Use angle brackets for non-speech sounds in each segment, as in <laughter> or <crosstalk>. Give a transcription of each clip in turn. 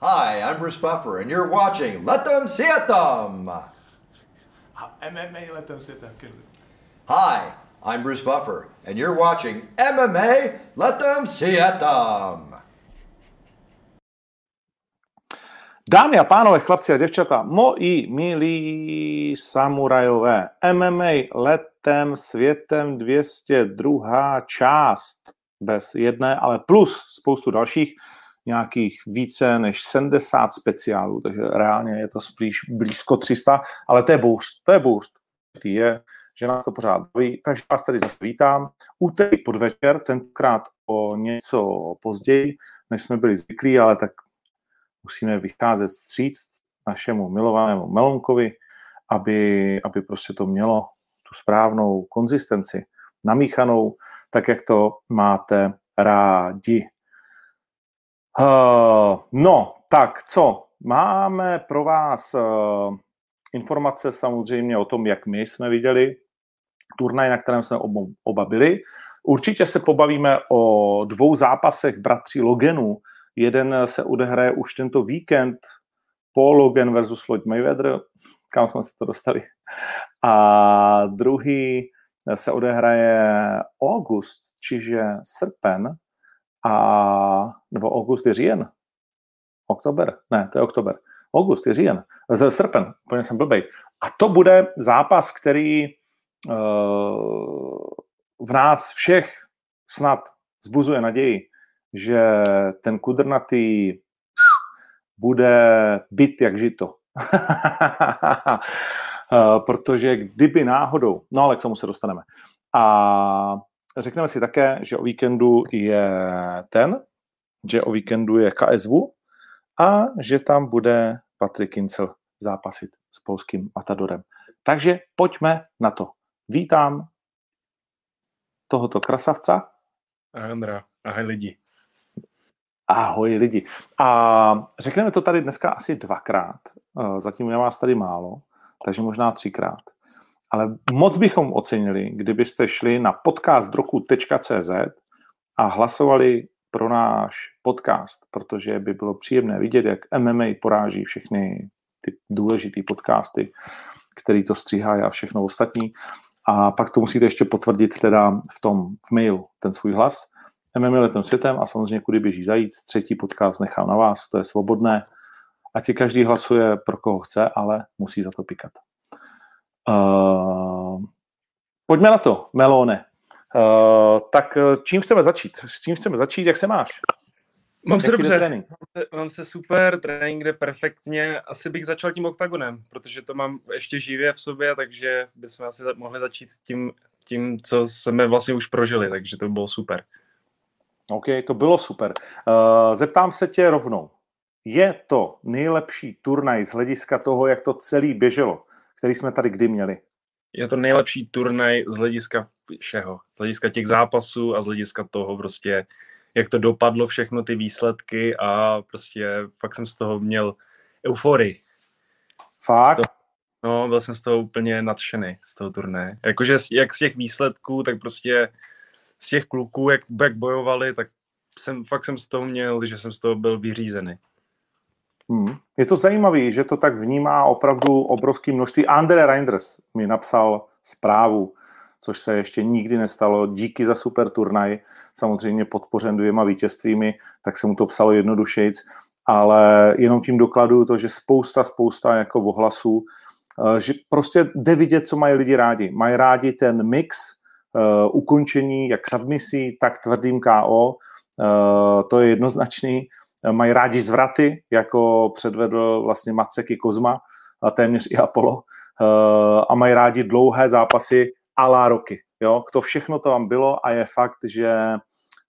Hi, I'm Bruce Buffer, and you're watching Let Them See It Them. MMA let them sit there. Hi, I'm Bruce Buffer, and you're watching MMA Let Them See It Them. Dámy a pánové, chlapci a děvčata, moji milí samurajové, MMA letem světem 202. část, bez jedné, ale plus spoustu dalších, nějakých více než 70 speciálů, takže reálně je to spíš blízko 300, ale to je bůř, to je. Ty je, že nás to pořád baví, takže vás tady zase vítám. Úterý podvečer, tentokrát o něco později, než jsme byli zvyklí, ale tak musíme vycházet stříct našemu milovanému Melonkovi, aby, aby prostě to mělo tu správnou konzistenci, namíchanou, tak jak to máte rádi. Uh, no, tak co? Máme pro vás uh, informace samozřejmě o tom, jak my jsme viděli turnaj, na kterém jsme oba, oba byli. Určitě se pobavíme o dvou zápasech bratří Loganů. Jeden se odehraje už tento víkend, Paul Logan versus Floyd Mayweather, kam jsme se to dostali. A druhý se odehraje august, čiže srpen, a, nebo august je říjen. Oktober? Ne, to je oktober. August je říjen. Z srpen, úplně jsem blbej. A to bude zápas, který uh, v nás všech snad zbuzuje naději, že ten kudrnatý bude byt jak žito. <laughs> Protože kdyby náhodou, no ale k tomu se dostaneme. A Řekneme si také, že o víkendu je ten, že o víkendu je KSV a že tam bude Patrik Kincel zápasit s polským Matadorem. Takže pojďme na to. Vítám tohoto krasavca. Ahoj Andra, ahoj lidi. Ahoj lidi. A řekneme to tady dneska asi dvakrát. Zatím je vás tady málo, takže možná třikrát. Ale moc bychom ocenili, kdybyste šli na podcastroku.cz a hlasovali pro náš podcast, protože by bylo příjemné vidět, jak MMA poráží všechny ty důležité podcasty, který to stříhá a všechno ostatní. A pak to musíte ještě potvrdit teda v tom v mailu, ten svůj hlas. MMA letem světem a samozřejmě kudy běží zajíc. Třetí podcast nechám na vás, to je svobodné. Ať si každý hlasuje pro koho chce, ale musí za to pikat. Uh, pojďme na to, Melone. Uh, tak eh, čím chceme začít? S čím chceme začít? Jak se máš? Mám se dobře? Mám, se, mám se super, trénink jde perfektně. Asi bych začal tím oktagonem, protože to mám ještě živě v sobě, takže bychom asi mohli začít tím, tím, co jsme vlastně už prožili, takže to bylo super. OK, to bylo super. Uh, zeptám se tě rovnou. Je to nejlepší turnaj z hlediska toho, jak to celý běželo? Který jsme tady kdy měli. Je to nejlepší turnaj z hlediska všeho. Z hlediska těch zápasů a z hlediska toho prostě, jak to dopadlo všechno ty výsledky a prostě fakt jsem z toho měl euforii. Fakt? Toho, no, byl jsem z toho úplně nadšený, z toho turné. Jakože jak z těch výsledků, tak prostě z těch kluků, jak, jak bojovali, tak jsem, fakt jsem z toho měl, že jsem z toho byl vyřízený. Hmm. Je to zajímavé, že to tak vnímá opravdu obrovské množství. Andre Reinders mi napsal zprávu, což se ještě nikdy nestalo. Díky za super turnaj, samozřejmě podpořen dvěma vítězstvími, tak se mu to psalo jednodušejc, ale jenom tím dokladuju to, že spousta, spousta jako ohlasů, eh, že prostě jde vidět, co mají lidi rádi. Mají rádi ten mix uh, ukončení jak submisí, tak tvrdým KO, uh, eh, to je jednoznačný mají rádi zvraty, jako předvedl vlastně Macek i Kozma, a téměř i Apollo, eh, a mají rádi dlouhé zápasy a la roky. Jo? To všechno to tam bylo a je fakt, že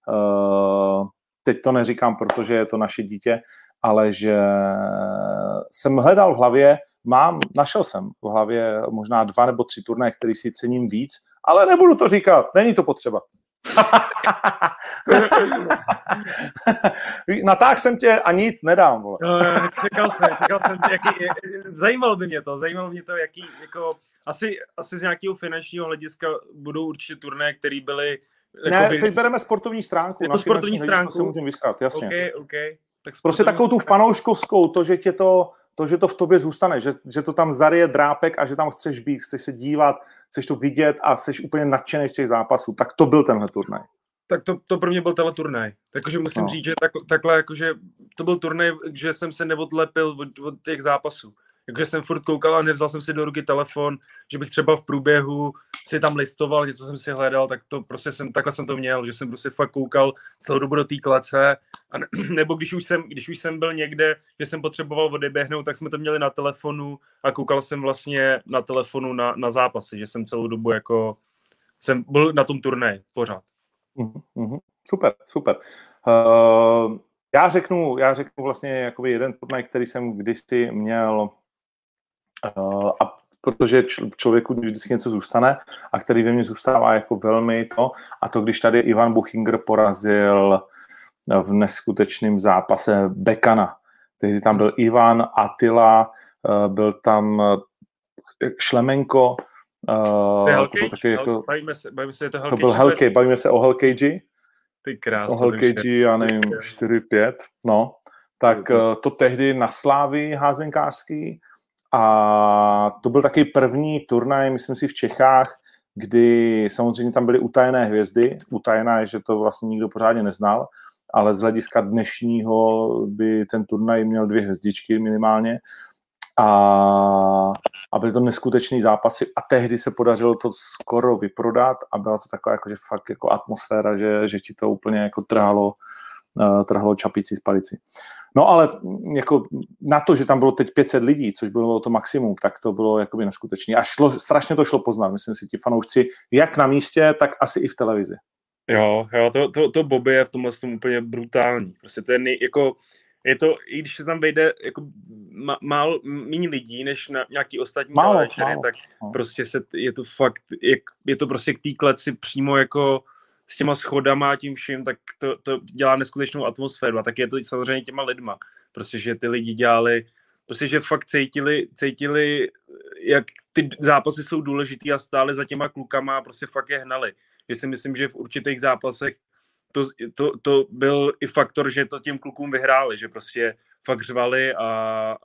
eh, teď to neříkám, protože je to naše dítě, ale že jsem hledal v hlavě, mám, našel jsem v hlavě možná dva nebo tři turnaje, který si cením víc, ale nebudu to říkat, není to potřeba. <laughs> Natáh jsem tě a nic nedám. Vole. No, čekal jsem, čekal jsem, jaký, zajímalo by mě to, zajímalo mě to, jaký, jako, asi, asi z nějakého finančního hlediska budou určitě turné, které byly ne, teď bereme sportovní stránku. Jako sportovní stránku. se můžeme vysrat, jasně. Okay, okay. Tak prostě takovou tu fanouškovskou, to, že tě to, to, že to v tobě zůstane, že, že to tam zarije drápek a že tam chceš být, chceš se dívat, chceš to vidět a jsi úplně nadšený z těch zápasů, tak to byl tenhle turnaj. Tak to, to pro mě byl tenhle turnaj. Takže musím no. říct, že tak, takhle, jakože to byl turnaj, že jsem se neodlepil od, od těch zápasů. Jakože jsem furt koukal a nevzal jsem si do ruky telefon, že bych třeba v průběhu si tam listoval, něco jsem si hledal, tak to prostě jsem, takhle jsem to měl, že jsem prostě fakt koukal celou dobu do té klece, a ne, <clears throat> nebo když už, jsem, když už jsem byl někde, že jsem potřeboval odeběhnout, tak jsme to měli na telefonu a koukal jsem vlastně na telefonu na, na zápasy, že jsem celou dobu jako, jsem byl na tom turnaji pořád. Mm-hmm. Super, super. Uh, já řeknu, já řeknu vlastně jakoby jeden turnaj, který jsem kdysi měl a protože člověku vždycky něco zůstane a který ve mně zůstává jako velmi to, a to když tady Ivan Buchinger porazil v neskutečném zápase Bekana. Tehdy tam byl Ivan, Atila, eh, byl tam eh, Šlemenko, uh, to, to, taky jako, bavíme se, bavíme se, to, to byl Hellcage, bavíme se o Hellcage. Ty krásně. O Hellcage, já nevím, 4-5, no. Tak to tehdy na Slávy házenkářský a to byl taky první turnaj, myslím si, v Čechách, kdy samozřejmě tam byly utajené hvězdy. Utajená je, že to vlastně nikdo pořádně neznal, ale z hlediska dnešního by ten turnaj měl dvě hvězdičky minimálně. A, a byly to neskutečné zápasy a tehdy se podařilo to skoro vyprodat a byla to taková jakože fakt jako atmosféra, že, že ti to úplně jako trhalo, uh, trhalo čapici z palici. No ale jako na to, že tam bylo teď 500 lidí, což bylo to maximum, tak to bylo jakoby neskutečné. A šlo, strašně to šlo poznat, myslím si, ti fanoušci, jak na místě, tak asi i v televizi. Jo, jo, to, to, to Bobby je v tomhle tom úplně brutální. Prostě to je nej, jako, je to, i když se tam vejde jako málo, méně lidí, než na nějaký ostatní málo, málo. tak no. prostě se, je to fakt, je, je to prostě k té kleci přímo jako s těma schodama a tím vším, tak to, to dělá neskutečnou atmosféru a tak je to samozřejmě těma lidma. Prostě, že ty lidi dělali, prostě, že fakt cítili, cítili, jak ty zápasy jsou důležitý a stáli za těma klukama a prostě fakt je hnali. Já si myslím, že v určitých zápasech to, to, to byl i faktor, že to těm klukům vyhráli, že prostě fakt řvali a,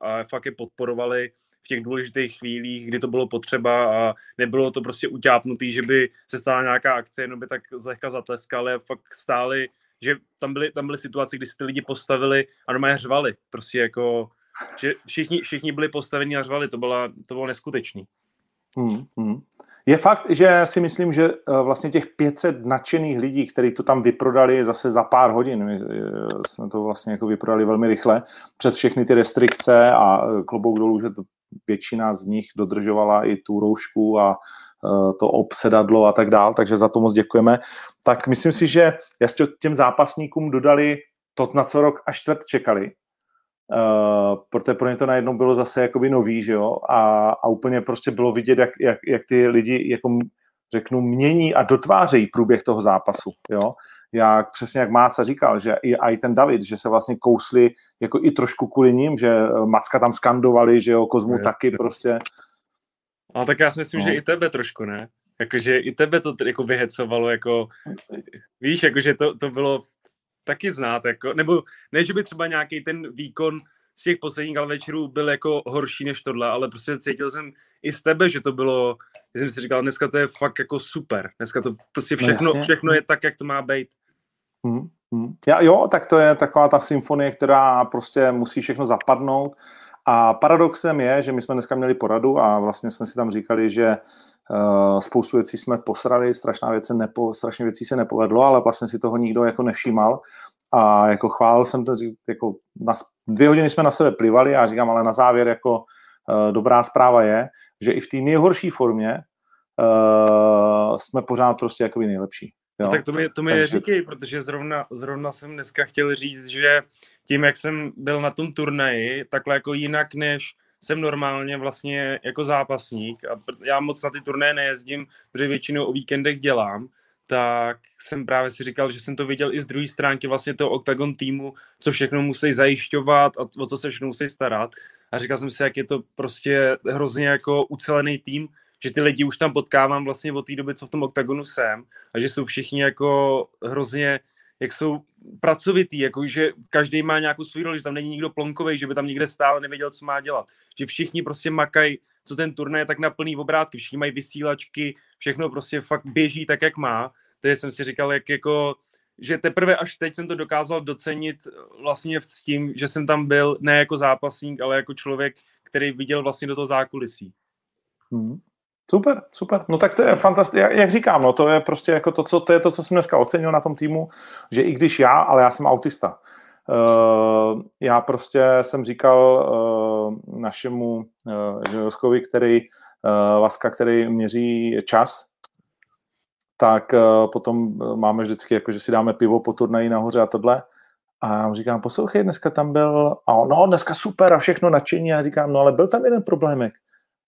a fakt je podporovali v těch důležitých chvílích, kdy to bylo potřeba a nebylo to prostě utápnutý, že by se stala nějaká akce, jenom by tak zlehka zatleskali a fakt stáli, že tam byly, tam byly situace, kdy se ty lidi postavili a normálně řvali. Prostě jako, že všichni, všichni byli postaveni a řvali, to, byla, to bylo neskutečný. Hmm, hmm. Je fakt, že si myslím, že eh, vlastně těch 500 nadšených lidí, kteří to tam vyprodali zase za pár hodin, my eh, jsme to vlastně jako vyprodali velmi rychle, přes všechny ty restrikce a eh, klobouk dolů, že to většina z nich dodržovala i tu roušku a to obsedadlo a tak dál, takže za to moc děkujeme. Tak myslím si, že jasně těm zápasníkům dodali to, na co rok a čtvrt čekali, Uh, protože pro ně to najednou bylo zase jakoby nový, že jo, a, a úplně prostě bylo vidět, jak, jak, jak ty lidi, jako řeknu, mění a dotvářejí průběh toho zápasu, jo. Jak přesně jak Máca říkal, že i, a i ten David, že se vlastně kousli jako i trošku kvůli ním, že eh, Macka tam skandovali, že jo, Kozmu je, taky je. prostě. Ale tak já si myslím, no. že i tebe trošku, ne? Jakože i tebe to jako vyhecovalo, jako, víš, jakože to, to bylo taky znát, jako, nebo ne, že by třeba nějaký ten výkon z těch posledních večerů byl jako horší než tohle, ale prostě cítil jsem i z tebe, že to bylo, jsem si říkal, dneska to je fakt jako super, dneska to prostě no všechno, všechno je tak, jak to má být. Hmm, hmm. Já, jo, tak to je taková ta symfonie, která prostě musí všechno zapadnout a paradoxem je, že my jsme dneska měli poradu a vlastně jsme si tam říkali, že Uh, spoustu věcí jsme posrali, strašná věc se nepo, strašně věcí se nepovedlo, ale vlastně si toho nikdo jako nevšímal. A jako chválil jsem to, jako na, dvě hodiny jsme na sebe plivali a říkám, ale na závěr jako uh, dobrá zpráva je, že i v té nejhorší formě uh, jsme pořád prostě jako nejlepší. Jo? No, tak to mi, to mi Takže... říkej, protože zrovna, zrovna jsem dneska chtěl říct, že tím, jak jsem byl na tom turnaji, takhle jako jinak než jsem normálně vlastně jako zápasník a já moc na ty turné nejezdím, protože většinou o víkendech dělám, tak jsem právě si říkal, že jsem to viděl i z druhé stránky vlastně toho Octagon týmu, co všechno musí zajišťovat a o to se všechno musí starat. A říkal jsem si, jak je to prostě hrozně jako ucelený tým, že ty lidi už tam potkávám vlastně od té doby, co v tom Octagonu jsem a že jsou všichni jako hrozně jak jsou pracovitý, jako že každý má nějakou svou roli, že tam není nikdo plonkový, že by tam někde stál a nevěděl, co má dělat. Že všichni prostě makají, co ten turnaj je tak na plný obrátky, všichni mají vysílačky, všechno prostě fakt běží tak, jak má. Takže jsem si říkal, jak jako, že teprve až teď jsem to dokázal docenit vlastně s tím, že jsem tam byl ne jako zápasník, ale jako člověk, který viděl vlastně do toho zákulisí. Hmm. Super, super. No tak to je fantastické. Jak, jak říkám, no to je prostě jako to, co, to je to, co jsem dneska ocenil na tom týmu, že i když já, ale já jsem autista. Uh, já prostě jsem říkal uh, našemu uh, který uh, Laska, který měří čas, tak uh, potom máme vždycky, jako, že si dáme pivo po turnaji nahoře a tohle. A já mu říkám, poslouchej, dneska tam byl, a on, no, dneska super a všechno nadšení. A já říkám, no ale byl tam jeden problémek.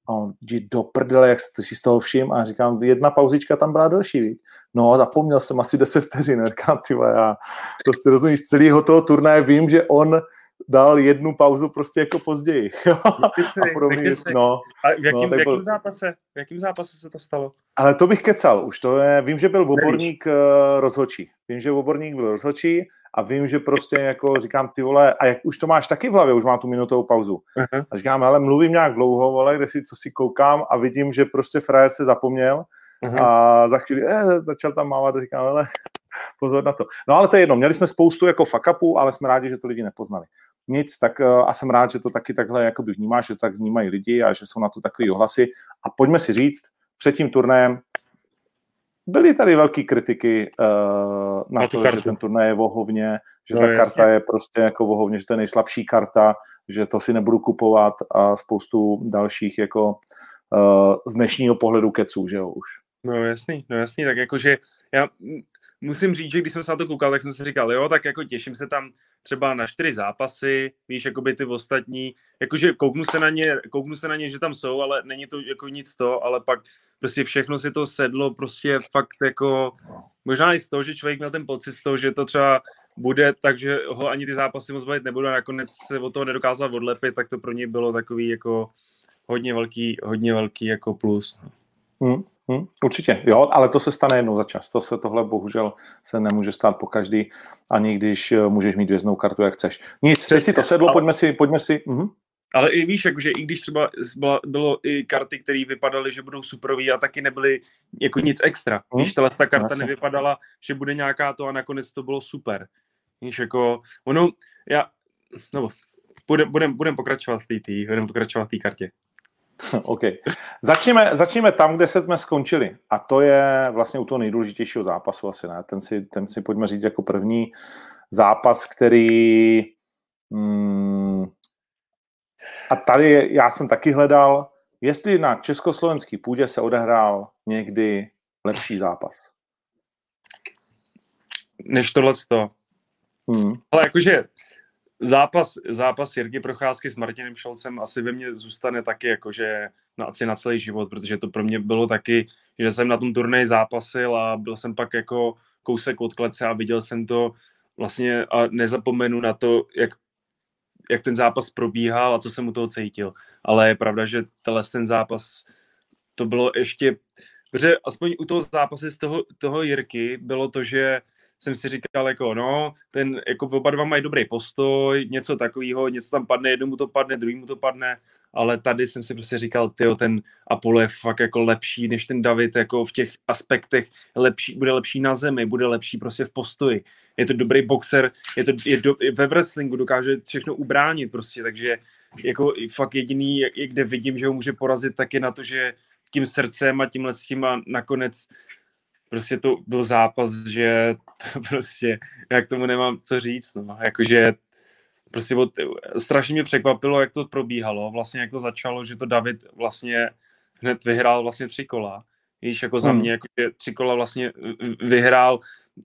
A on, jdi do prdele, jak jsi si z toho všim? A říkám, jedna pauzička tam byla delší, víc. No, zapomněl jsem asi 10 vteřin. <laughs> Říkám, ty já prostě rozumíš, celého toho turnaje vím, že on dal jednu pauzu prostě jako později. <laughs> a podobně, no, a v jakým, no, v jakým byl... zápase? V jakým zápase se to stalo? Ale to bych kecal už, to je, vím, že byl oborník uh, rozhočí. Vím, že oborník byl rozhočí a vím, že prostě jako říkám, ty vole, a jak už to máš taky v hlavě, už mám tu minutovou pauzu. Uh-huh. A říkám, ale mluvím nějak dlouho, vole, kde si, co si koukám a vidím, že prostě frajer se zapomněl uh-huh. a za chvíli eh, začal tam mávat a říkám, ale <laughs> pozor na to. No ale to je jedno, měli jsme spoustu jako fuck upů, ale jsme rádi, že to lidi nepoznali. Nic, tak uh, a jsem rád, že to taky takhle jako vnímáš, že to tak vnímají lidi a že jsou na to takový ohlasy. A pojďme si říct, před tím turnajem byly tady velké kritiky uh, na, na to, kartu. že ten turnaj je vohovně, že no, ta jasně. karta je prostě jako vohovně, že to je nejslabší karta, že to si nebudu kupovat a spoustu dalších jako uh, z dnešního pohledu keců, že jo, už. No jasný, no jasný, tak jakože já musím říct, že když jsem se na to koukal, tak jsem si říkal, jo, tak jako těším se tam třeba na čtyři zápasy, víš, jako by ty ostatní, jakože kouknu se na ně, kouknu se na ně, že tam jsou, ale není to jako nic to, ale pak prostě všechno si to sedlo, prostě fakt jako, možná i z toho, že člověk měl ten pocit z toho, že to třeba bude tak, že ho ani ty zápasy moc bavit nebudou a nakonec se od toho nedokázal odlepit, tak to pro něj bylo takový jako hodně velký, hodně velký jako plus. No. Hmm. Hmm, určitě, jo, ale to se stane jednou za čas. To se tohle bohužel se nemůže stát po každý, ani když eh, můžeš mít věznou kartu, jak chceš. Nic, teď si to sedlo, ale, pojďme si, pojďme si. Uh-huh. Ale i víš, jakože i když třeba byla, bylo i karty, které vypadaly, že budou superový a taky nebyly jako nic extra. Hmm. Víš, tahle ta karta Jasně. nevypadala, že bude nějaká to a nakonec to bylo super. Víš, jako, ono, já, no, budem, budem, budem pokračovat v té budem pokračovat v té kartě. <laughs> OK. Začněme, začněme tam, kde jsme skončili. A to je vlastně u toho nejdůležitějšího zápasu asi, ne? Ten si, ten si pojďme říct jako první zápas, který... Hmm, a tady já jsem taky hledal, jestli na československý půdě se odehrál někdy lepší zápas. Než tohle to. Hmm. Ale jakože zápas, zápas Jirky Procházky s Martinem Šolcem asi ve mně zůstane taky jakože na, asi na celý život, protože to pro mě bylo taky, že jsem na tom turnaji zápasil a byl jsem pak jako kousek od klece a viděl jsem to vlastně a nezapomenu na to, jak, jak ten zápas probíhal a co jsem u toho cítil. Ale je pravda, že tenhle ten zápas, to bylo ještě, protože aspoň u toho zápasu z toho, toho Jirky bylo to, že jsem si říkal, jako no, ten, jako oba dva mají dobrý postoj, něco takového, něco tam padne, jednomu to padne, druhýmu to padne, ale tady jsem si prostě říkal, tyjo, ten Apollo je fakt jako lepší než ten David, jako v těch aspektech lepší, bude lepší na zemi, bude lepší prostě v postoji. Je to dobrý boxer, je to je do, ve wrestlingu dokáže všechno ubránit prostě, takže jako fakt jediný, kde vidím, že ho může porazit, tak je na to, že tím srdcem a tímhle s tím a nakonec prostě to byl zápas, že to <laughs> prostě, jak tomu nemám co říct, no, jakože prostě od, strašně mě překvapilo, jak to probíhalo, vlastně jak to začalo, že to David vlastně hned vyhrál vlastně tři kola, víš, jako za hmm. mě, jako, že tři kola vlastně vyhrál,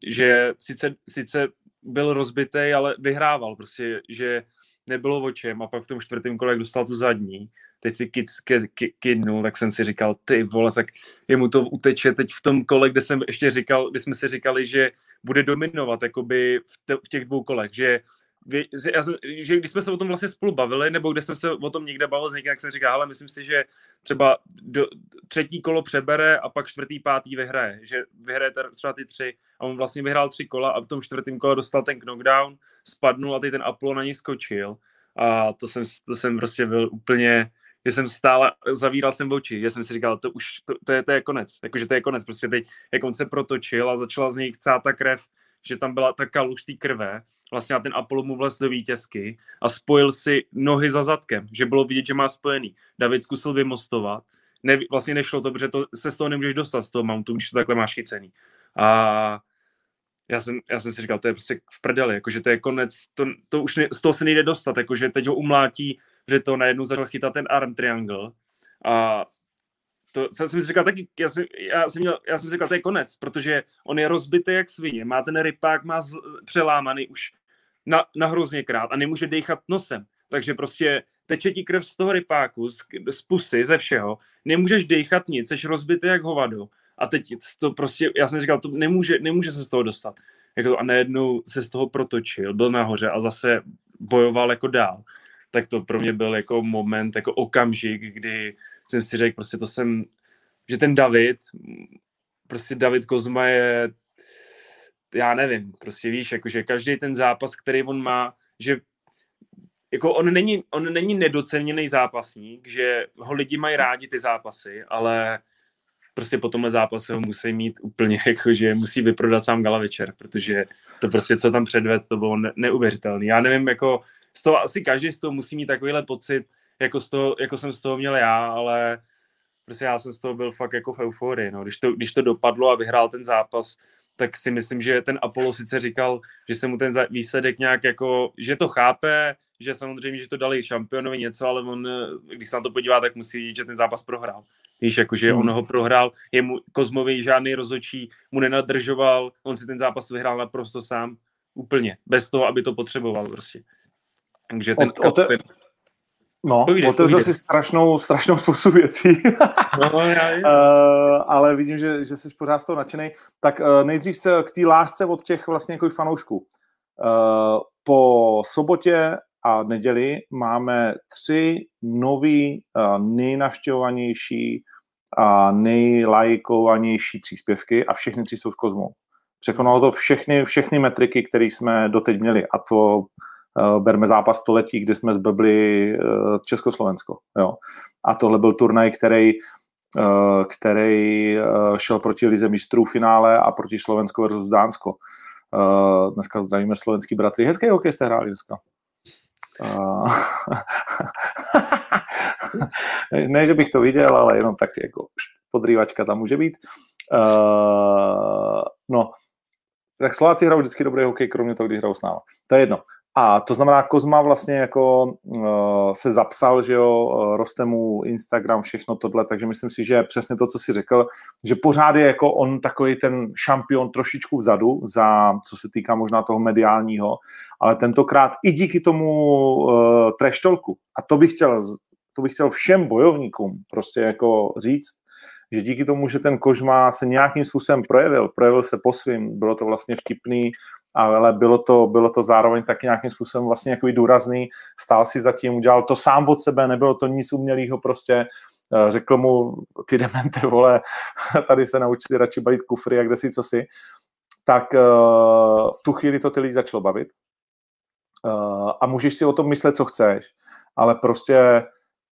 že sice, sice byl rozbitý, ale vyhrával, prostě, že nebylo o čem. A pak v tom čtvrtém kole, jak dostal tu zadní, teď si kid, kid, kid, kidnul, tak jsem si říkal, ty vole, tak jemu to uteče teď v tom kole, kde jsem ještě říkal, kdy jsme si říkali, že bude dominovat jakoby v, te, v těch dvou kolech, že já jsem, že když jsme se o tom vlastně spolu bavili, nebo kde jsem se o tom někde bavil s někým, tak jsem říkal, ale myslím si, že třeba do, třetí kolo přebere a pak čtvrtý, pátý vyhraje, že vyhraje třeba ty tři. A on vlastně vyhrál tři kola a v tom čtvrtém kole dostal ten knockdown, spadnul a teď ten Apollo na něj skočil. A to jsem, to jsem prostě byl úplně, že jsem stále, zavíral jsem oči, že jsem si říkal, to už, to, to, je, to je konec, jakože to je konec, prostě teď, jak on se protočil a začala z něj chcát ta krev, že tam byla ta kaluž té krve, vlastně na ten Apollo mu vlez do vítězky a spojil si nohy za zadkem, že bylo vidět, že má spojený. David zkusil vymostovat, ne, vlastně nešlo to, protože to, se z toho nemůžeš dostat, z toho mountu, když to takhle máš chycený. A já jsem, já jsem si říkal, to je prostě v prdeli, jakože to je konec, to, to už ne, z toho se nejde dostat, jakože teď ho umlátí, že to najednou začal chytat ten arm triangle a to jsem si říkal taky, já jsem, já jsem, měl, já jsem si říkal, to je konec, protože on je rozbitý jak svině, má ten rypák, má z, přelámaný už na, na hrozněkrát a nemůže dechat nosem. Takže prostě teče ti krev z toho rypáku, z, z pusy, ze všeho, nemůžeš dechat nic, jsi rozbitý jak hovado. A teď to prostě, já jsem říkal, to nemůže, nemůže se z toho dostat. Jako, a najednou se z toho protočil, byl nahoře a zase bojoval jako dál. Tak to pro mě byl jako moment, jako okamžik, kdy jsem si řekl, prostě to jsem, že ten David, prostě David Kozma je já nevím, prostě víš, jakože každý ten zápas, který on má, že jako on není, on není nedoceněný zápasník, že ho lidi mají rádi ty zápasy, ale prostě po tomhle zápase ho musí mít úplně, <laughs> jakože musí vyprodat sám gala večer, protože to prostě, co tam předved, to bylo ne- neuvěřitelné. Já nevím, jako z toho asi každý z toho musí mít takovýhle pocit, jako, z toho, jako jsem z toho měl já, ale prostě já jsem z toho byl fakt jako v euforii, no. když, to, když to dopadlo a vyhrál ten zápas, tak si myslím, že ten Apollo sice říkal, že se mu ten výsledek nějak jako, že to chápe, že samozřejmě, že to dali šampionovi něco, ale on, když se na to podívá, tak musí vidět, že ten zápas prohrál. Víš, jakože hmm. on ho prohrál, jemu Kozmovi žádný rozočí mu nenadržoval, on si ten zápas vyhrál naprosto sám, úplně, bez toho, aby to potřeboval prostě. Takže ten, o, o te, No, povídej, otevřel si strašnou, strašnou spoustu věcí, <laughs> no, já. Uh, ale vidím, že, že jsi pořád z toho nadšený. Tak uh, nejdřív se k té lásce od těch vlastně jako fanoušků. Uh, po sobotě a neděli máme tři nový uh, nejnaštěvovanější a nejlajkovanější příspěvky a všechny tři jsou s Kozmou. Překonalo to všechny, všechny metriky, které jsme doteď měli a to berme zápas století, kdy jsme zblbli eh, Československo. Jo. A tohle byl turnaj, který, eh, který šel proti Lize mistrů finále a proti Slovensko versus Dánsko. Dneska zdravíme slovenský bratry. Hezký hokej jste hráli dneska. <laughs> ne, že bych to viděl, ale jenom tak jako podrývačka tam může být. no, tak Slováci hrajou vždycky dobrý hokej, kromě toho, když hrajou s náma. To je jedno. A to znamená, Kozma vlastně jako uh, se zapsal, že jo, uh, roste mu Instagram, všechno tohle, takže myslím si, že přesně to, co si řekl, že pořád je jako on takový ten šampion trošičku vzadu, za, co se týká možná toho mediálního, ale tentokrát i díky tomu uh, treštolku, a to bych chtěl, to bych chtěl všem bojovníkům prostě jako říct, že díky tomu, že ten Kožma se nějakým způsobem projevil, projevil se po svým, bylo to vlastně vtipný, ale bylo to, bylo to zároveň taky nějakým způsobem vlastně jako důrazný, stál si zatím, udělal to sám od sebe, nebylo to nic umělého prostě, eh, řekl mu, ty demente, vole, <laughs> tady se nauč si radši balit kufry a kde si co si, tak eh, v tu chvíli to ty lidi začalo bavit. Eh, a můžeš si o tom myslet, co chceš, ale prostě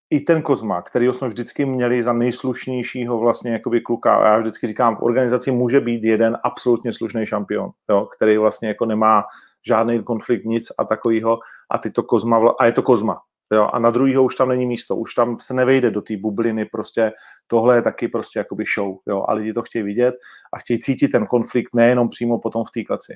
i ten Kozma, který jsme vždycky měli za nejslušnějšího vlastně jakoby kluka. Já vždycky říkám, v organizaci může být jeden absolutně slušný šampion, jo, který vlastně jako nemá žádný konflikt, nic a takovýho. A ty to Kozma, a je to Kozma. Jo, a na druhýho už tam není místo, už tam se nevejde do té bubliny, prostě tohle je taky prostě jakoby show, jo, a lidi to chtějí vidět a chtějí cítit ten konflikt nejenom přímo potom v té klaci.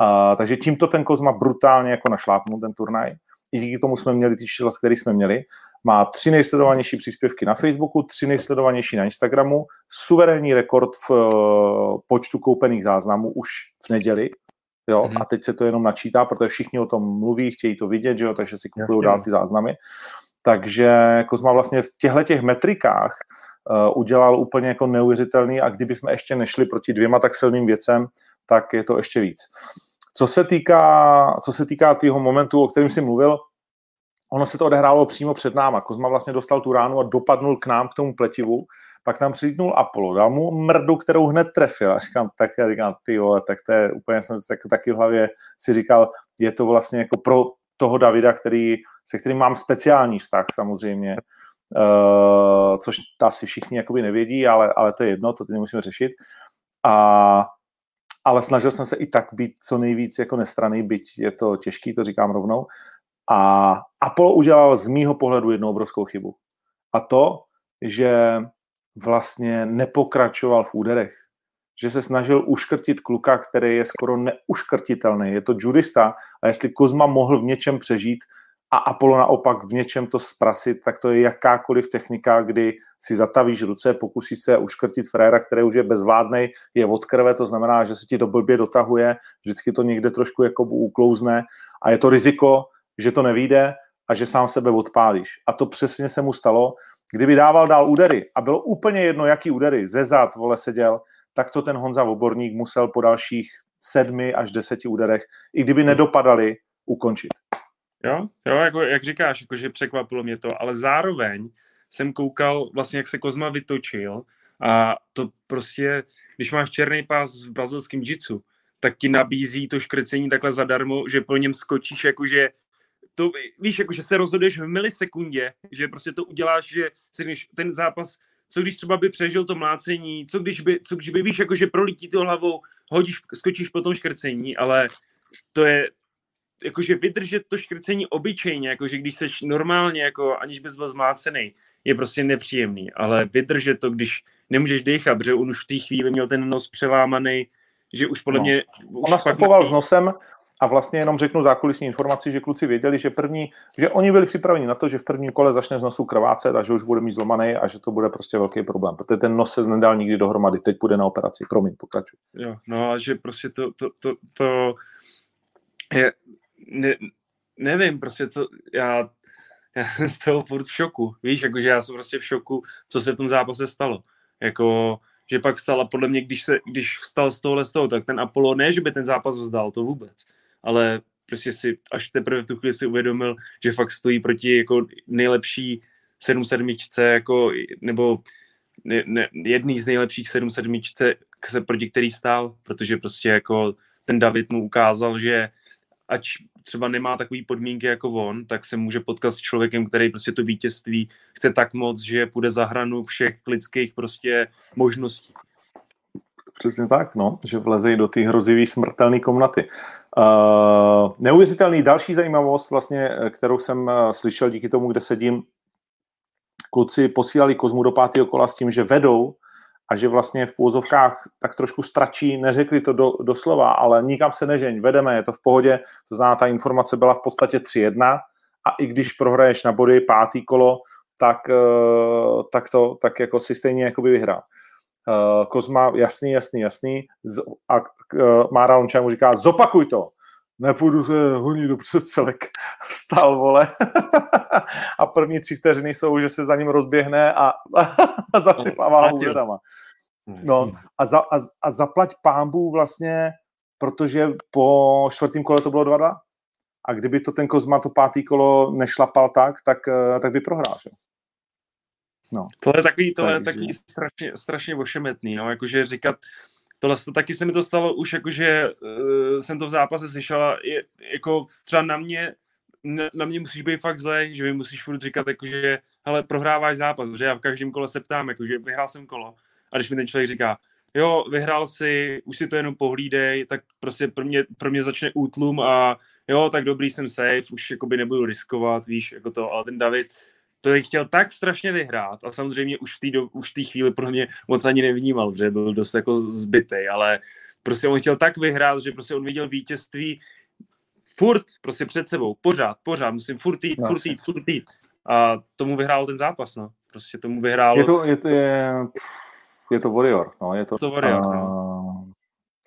Uh, takže tímto ten Kozma brutálně jako našlápnul ten turnaj i díky tomu jsme měli ty čísla, které jsme měli. Má tři nejsledovanější příspěvky na Facebooku, tři nejsledovanější na Instagramu, suverénní rekord v uh, počtu koupených záznamů už v neděli, jo, mm-hmm. a teď se to jenom načítá, protože všichni o tom mluví, chtějí to vidět, že jo, takže si kupují dál ty záznamy. Takže Kozma vlastně v těchto těch metrikách uh, udělal úplně jako neuvěřitelný a kdyby jsme ještě nešli proti dvěma tak silným věcem, tak je to ještě víc. Co se týká, co se týká toho momentu, o kterém jsi mluvil, ono se to odehrálo přímo před náma. Kozma vlastně dostal tu ránu a dopadnul k nám, k tomu pletivu. Pak tam přilítnul Apollo, dal mu mrdu, kterou hned trefil. A říkám, tak já říkám, ty vole, tak to je úplně, jsem tak, taky v hlavě si říkal, je to vlastně jako pro toho Davida, který, se kterým mám speciální vztah samozřejmě, uh, což asi všichni jakoby nevědí, ale, ale to je jedno, to teď nemusíme řešit. A, ale snažil jsem se i tak být co nejvíc jako nestraný, byť je to těžký, to říkám rovnou. A Apollo udělal z mýho pohledu jednu obrovskou chybu. A to, že vlastně nepokračoval v úderech. Že se snažil uškrtit kluka, který je skoro neuškrtitelný. Je to judista a jestli Kozma mohl v něčem přežít a Apollo naopak v něčem to zprasit, tak to je jakákoliv technika, kdy si zatavíš ruce, pokusíš se uškrtit fréra, který už je bezvládnej, je od krve, to znamená, že se ti to blbě dotahuje, vždycky to někde trošku jako uklouzne a je to riziko, že to nevíde a že sám sebe odpálíš. A to přesně se mu stalo. Kdyby dával dál údery a bylo úplně jedno, jaký údery, ze zad, vole, seděl, tak to ten Honza Oborník musel po dalších sedmi až deseti úderech, i kdyby nedopadali, ukončit. Jo, jo jako, jak říkáš, jako, že překvapilo mě to, ale zároveň jsem koukal vlastně, jak se Kozma vytočil a to prostě, když máš černý pás v brazilském jitsu, tak ti nabízí to škrcení takhle zadarmo, že po něm skočíš jakože to víš, jako, že se rozhoduješ v milisekundě, že prostě to uděláš, že si když ten zápas, co když třeba by přežil to mlácení, co když by, co když by víš, jako, že prolítí to hlavou, hodíš, skočíš po tom škrcení, ale to je, jakože vydržet to škrcení obyčejně, jakože když seš normálně, jako aniž bys byl zmácený, je prostě nepříjemný, ale vydržet to, když nemůžeš dýchat, protože on už v té chvíli měl ten nos přelámaný, že už podle no. mě... Už on nastupoval s nosem, a vlastně jenom řeknu zákulisní informaci, že kluci věděli, že první, že oni byli připraveni na to, že v prvním kole začne z nosu krvácet a že už bude mít zlomaný a že to bude prostě velký problém, protože ten nos se nedal nikdy dohromady, teď bude na operaci. Promiň, pokračuj. Jo, no a že prostě to, to, to, to je, ne, nevím prostě, co, já, já jsem <laughs> z toho furt v šoku, víš, jakože já jsem prostě v šoku, co se v tom zápase stalo. Jako, že pak vstal a podle mě, když, se, když vstal z tohohle toho, tak ten Apollo, ne, že by ten zápas vzdal, to vůbec, ale prostě si až teprve v tu chvíli si uvědomil, že fakt stojí proti jako nejlepší 7-7 jako, nebo ne, ne, jedný z nejlepších 7-7 se proti který stál, protože prostě jako ten David mu ukázal, že ať třeba nemá takové podmínky jako on, tak se může potkat s člověkem, který prostě to vítězství chce tak moc, že půjde za hranu všech lidských prostě možností. Přesně tak, no, že vlezejí do té hrozivý smrtelné komnaty. Uh, neuvěřitelný další zajímavost, vlastně, kterou jsem uh, slyšel díky tomu, kde sedím, kluci posílali Kozmu do pátého kola s tím, že vedou a že vlastně v půzovkách tak trošku stračí, neřekli to do, doslova, ale nikam se nežeň, vedeme, je to v pohodě, to znamená, ta informace byla v podstatě 3-1 a i když prohraješ na body pátý kolo, tak, uh, tak to tak jako si stejně jakoby vyhrál. Uh, Kozma, jasný, jasný, jasný. A uh, Mára Onča mu říká, zopakuj to. Nepůjdu se honit do přestřelek. <laughs> Vstal, vole. <laughs> a první tři vteřiny jsou, že se za ním rozběhne a, <laughs> a zasypává mu vědama. No a, za, a, a zaplať pámbu vlastně, protože po čtvrtém kole to bylo 2-2. A kdyby to ten Kozma to pátý kolo nešlapal tak, tak, eh, tak by prohrál. Že? No. Tohle je takový, tohle je takový strašně, strašně ošemetný, no, jakože říkat, tohle to, taky se mi to stalo už, jakože uh, jsem to v zápase slyšela, je, jako třeba na mě, na, mě musíš být fakt zle, že mi musíš furt říkat, jakože, hele, prohráváš zápas, že? Já v každém kole se ptám, jakože vyhrál jsem kolo, a když mi ten člověk říká, jo, vyhrál si, už si to jenom pohlídej, tak prostě pro mě, pro mě začne útlum a jo, tak dobrý, jsem safe, už jakoby nebudu riskovat, víš, jako to, ale ten David, to je chtěl tak strašně vyhrát a samozřejmě už v té už v chvíli pro mě moc ani nevnímal, že byl dost jako zbytej, ale prostě on chtěl tak vyhrát, že prostě on viděl vítězství furt, prostě před sebou, pořád, pořád, musím furt jít, furt jít, furt jít. A tomu vyhrál ten zápas, no. Prostě tomu vyhrál. Je to, je to, je, je to Warrior, no. Je to, to Warrior, uh, no.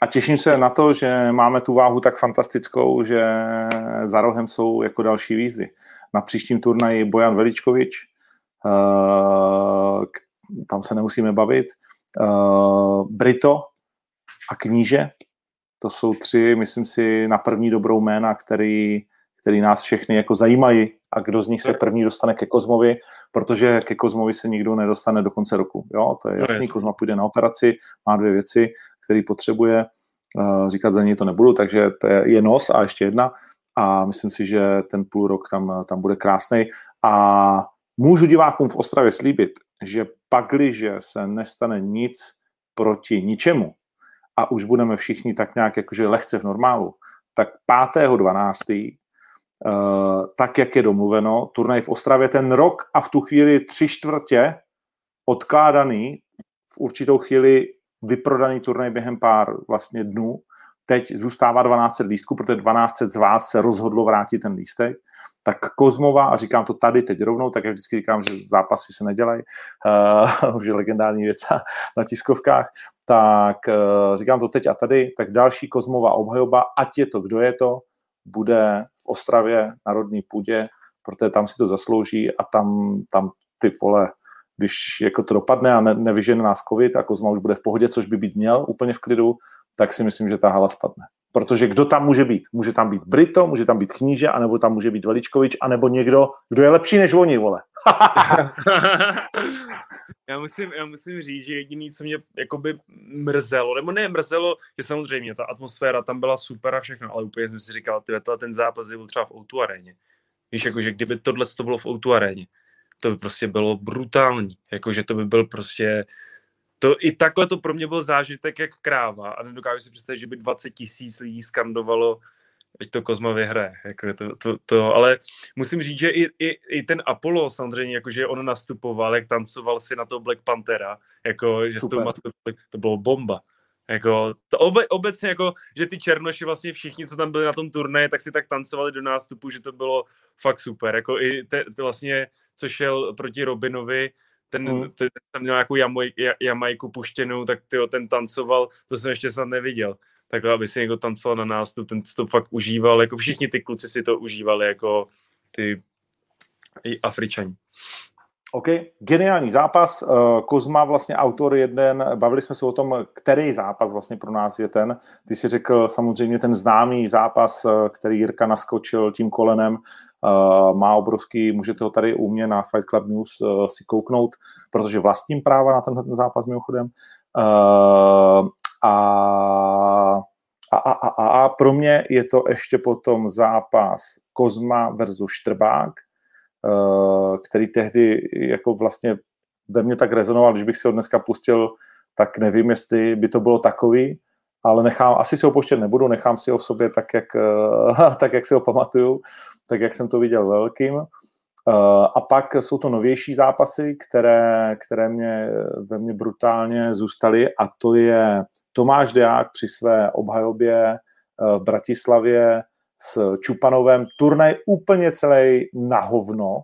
A těším se na to, že máme tu váhu tak fantastickou, že za rohem jsou jako další výzvy na příštím turnaji Bojan Veličkovič, uh, tam se nemusíme bavit, uh, Brito a Kníže, To jsou tři, myslím si, na první dobrou jména, který, který nás všechny jako zajímají a kdo z nich se první dostane ke Kozmovi, protože ke Kozmovi se nikdo nedostane do konce roku. Jo, to je jasný, Kozma půjde na operaci, má dvě věci, které potřebuje, uh, říkat za něj to nebudu, takže to je, je nos a ještě jedna a myslím si, že ten půl rok tam, tam bude krásný a můžu divákům v Ostravě slíbit, že pakliže se nestane nic proti ničemu a už budeme všichni tak nějak jakože lehce v normálu, tak 5.12. Uh, tak, jak je domluveno, turnaj v Ostravě ten rok a v tu chvíli tři čtvrtě odkládaný, v určitou chvíli vyprodaný turnaj během pár vlastně dnů, teď zůstává 12 lístků, protože 12 z vás se rozhodlo vrátit ten lístek, tak Kozmova, a říkám to tady teď rovnou, tak já vždycky říkám, že zápasy se nedělají, uh, už je legendární věc na tiskovkách, tak uh, říkám to teď a tady, tak další Kozmova obhajoba, ať je to, kdo je to, bude v Ostravě na rodný půdě, protože tam si to zaslouží a tam, tam ty vole, když jako to dopadne a ne, nevyžene nás covid a Kozma už bude v pohodě, což by být měl úplně v klidu, tak si myslím, že ta hala spadne. Protože kdo tam může být? Může tam být Brito, může tam být Kníže, anebo tam může být Veličkovič, anebo někdo, kdo je lepší než oni, vole. <laughs> já, musím, já musím říct, že jediný, co mě jakoby mrzelo, nebo ne mrzelo, že samozřejmě ta atmosféra tam byla super a všechno, ale úplně jsem si říkal, ty ten zápas byl třeba v O2 aréně. Víš, jakože kdyby tohle to bylo v O2 aréně, to by prostě bylo brutální. Jakože to by byl prostě to, I takhle to pro mě byl zážitek jak kráva a nedokážu si představit, že by 20 tisíc lidí skandovalo, ať to Kozma vyhraje. Jako to, to, to, ale musím říct, že i, i, i ten Apollo samozřejmě, jakože on nastupoval, jak tancoval si na to Black Panthera, jako, že to, to bylo bomba. Jako, to obe, obecně jako, že ty černoši vlastně všichni, co tam byli na tom turnaji, tak si tak tancovali do nástupu, že to bylo fakt super. Jako i te, te vlastně, co šel proti Robinovi, ten, mm. ten, ten měl nějakou jamaj, jamajku puštěnou, tak tyjo, ten tancoval, to jsem ještě snad neviděl. Takhle, aby si někdo tancoval na nás, ten to fakt užíval, jako všichni ty kluci si to užívali, jako ty i Afričani. OK, geniální zápas. Eh, Kozma vlastně autor jeden, bavili jsme se o tom, který zápas vlastně pro nás je ten. Ty si řekl samozřejmě ten známý zápas, eh, který Jirka naskočil tím kolenem Uh, má obrovský, můžete ho tady u mě na Fight Club News si kouknout, protože vlastním práva na ten zápas mimochodem. Uh, a, a, a, a, a pro mě je to ještě potom zápas Kozma versus Štrbák, který tehdy jako vlastně ve mně tak rezonoval, když bych si ho dneska pustil, tak nevím, jestli by to bylo takový, ale nechám, asi si ho pouštět nebudu, nechám si ho v sobě tak, jak, <laughs> tak, jak si ho pamatuju tak jak jsem to viděl velkým. Uh, a pak jsou to novější zápasy, které, které mě, ve mně brutálně zůstaly a to je Tomáš Deák při své obhajobě uh, v Bratislavě s Čupanovem. Turnaj úplně celý na hovno,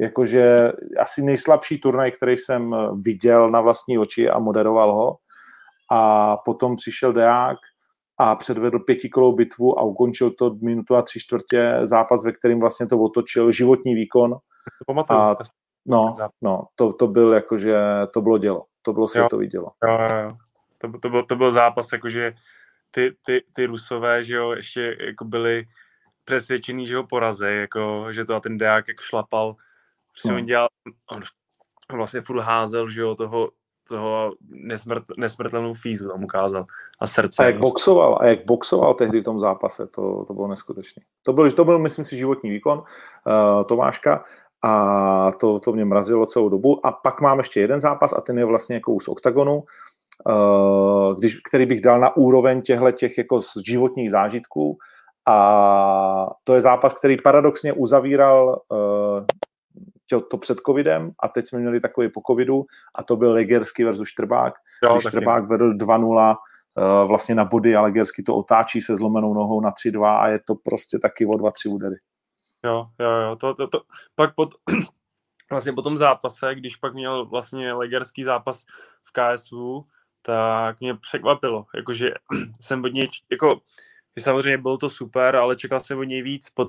jakože asi nejslabší turnaj, který jsem viděl na vlastní oči a moderoval ho. A potom přišel Deák, a předvedl pětikolou bitvu a ukončil to minutu a tři čtvrtě zápas, ve kterým vlastně to otočil, životní výkon. A, no, no to, to byl jakože, to bylo dělo, to bylo světový dělo. Jo, jo, To, to, byl, to byl zápas, jakože ty, ty, ty Rusové, že jo, ještě jako byli přesvědčený, že ho porazí, jako, že to a ten Deák jak šlapal, prostě no. on dělal, on vlastně furt házel, že jo, toho toho nesmrt, nesmrtelnou fízu tam ukázal a srdce. A jak boxoval, a jak boxoval tehdy v tom zápase, to, to bylo neskutečné. To byl, to byl, myslím si, životní výkon uh, Tomáška a to, to mě mrazilo celou dobu. A pak mám ještě jeden zápas a ten je vlastně jako z oktagonu, uh, když, který bych dal na úroveň těchto těch jako z životních zážitků a to je zápas, který paradoxně uzavíral uh, to, to před covidem a teď jsme měli takový po covidu a to byl Legerský versus Štrbák, jo, když Štrbák vedl 2-0 uh, eh, vlastně na body a Legerský to otáčí se zlomenou nohou na 3-2 a je to prostě taky o 2-3 údery. Jo, jo, jo, to, to, to, pak pod, <clears throat> vlastně po tom zápase, když pak měl vlastně Legerský zápas v KSV, tak mě překvapilo, jakože <clears throat> jsem od něj, jako, samozřejmě bylo to super, ale čekal jsem od něj víc, pod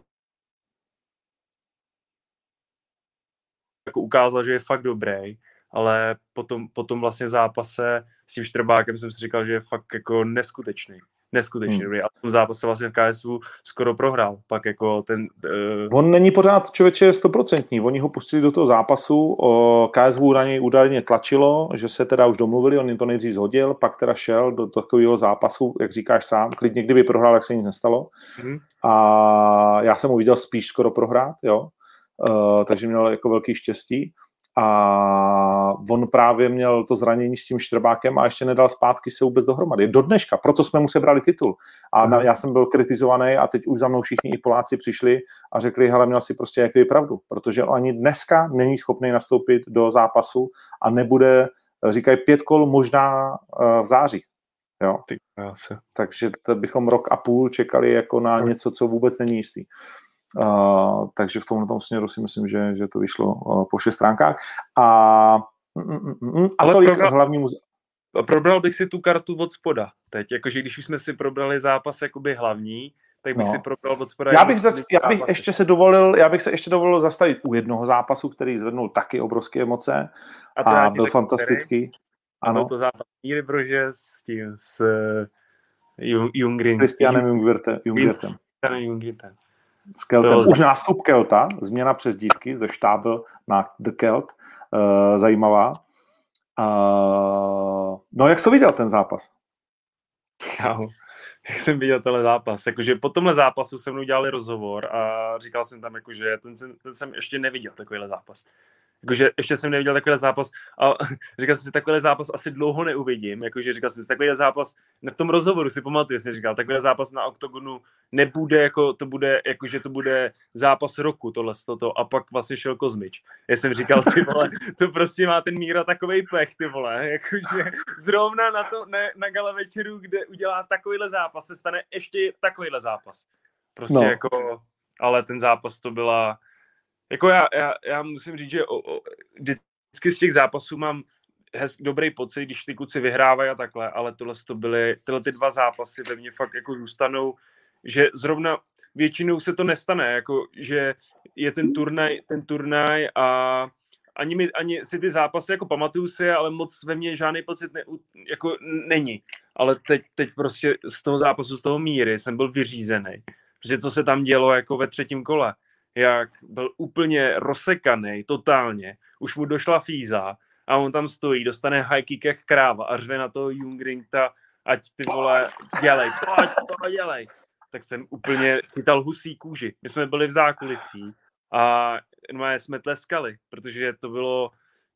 jako ukázal, že je fakt dobrý, ale potom, potom vlastně zápase s tím Štrbákem jsem si říkal, že je fakt jako neskutečný. neskutečně hmm. dobrý. A v tom zápase vlastně v KSU skoro prohrál. Pak jako ten... Uh... On není pořád člověče stoprocentní. Oni ho pustili do toho zápasu, o, KSU na něj údajně tlačilo, že se teda už domluvili, on jim to nejdřív zhodil, pak teda šel do takového zápasu, jak říkáš sám, klidně kdyby prohrál, jak se nic nestalo. Hmm. A já jsem ho viděl spíš skoro prohrát, jo. Uh, takže měl jako velký štěstí a on právě měl to zranění s tím Štrbákem a ještě nedal zpátky se vůbec dohromady. Do dneška, proto jsme mu sebrali titul. A na, já jsem byl kritizovaný a teď už za mnou všichni i Poláci přišli a řekli, hele, měl si prostě jaký pravdu, protože on ani dneska není schopný nastoupit do zápasu a nebude, říkají, pět kol možná uh, v září. Jo? Ty, Takže to bychom rok a půl čekali jako na něco, co vůbec není jistý. Uh, takže v tomhle směru si myslím, že, že to vyšlo uh, po všech stránkách. A, mm, mm, mm, mm a Ale tolik probral, hlavní muze- Probral bych si tu kartu od spoda teď, jakože když už jsme si probrali zápas jakoby hlavní, tak bych no. si probral od spoda. Já bych, zač- já bych ještě se dovolil, já bych se ještě dovolil zastavit u jednoho zápasu, který zvednul taky obrovské emoce a, a byl fantastický. Který? Ano. Byl to zápas Míry Brože s tím, s uh, Jungrin. Christianem Jungwirtem. Jungwirtem. S Keltem. To... Už nástup Kelta, změna přes dívky ze štábl na The Kelt, uh, zajímavá. Uh, no jak jsi viděl ten zápas? Já, jak jsem viděl tenhle zápas. Jakože po tomhle zápasu jsem udělali rozhovor a říkal jsem tam, jakože ten, ten jsem ještě neviděl takovýhle zápas. Jakože ještě jsem neviděl takový zápas a <laughs> říkal jsem si, takový zápas asi dlouho neuvidím. Jakože říkal jsem si, takový zápas, v tom rozhovoru si pamatuju, jsem říkal, takový zápas na oktogonu nebude, jako to bude, jakože to bude zápas roku, tohle, toto, a pak vlastně šel Kozmič. Já jsem říkal, ty vole, <laughs> to prostě má ten Míra takový pech, ty vole, jakože zrovna na, to, na, na gala večeru, kde udělá takovýhle zápas, se stane ještě takovýhle zápas. Prostě no. jako, ale ten zápas to byla, jako já, já, já musím říct, že o, o, vždycky z těch zápasů mám hez, dobrý pocit, když ty kluci vyhrávají a takhle, ale tohle to byly, tyhle ty dva zápasy ve mně fakt jako zůstanou, že zrovna většinou se to nestane, jako že je ten turnaj, ten turnaj a ani, mi, ani si ty zápasy jako pamatuju si, ale moc ve mně žádný pocit ne, jako není. Ale teď, teď prostě z toho zápasu, z toho míry jsem byl vyřízený. Protože co se tam dělo jako ve třetím kole jak byl úplně rozsekaný totálně, už mu došla fíza a on tam stojí, dostane high kick jak kráva a řve na toho Jungringta, ať ty vole, dělej, pojď, to dělej. Tak jsem úplně chytal husí kůži. My jsme byli v zákulisí a jsme tleskali, protože to bylo,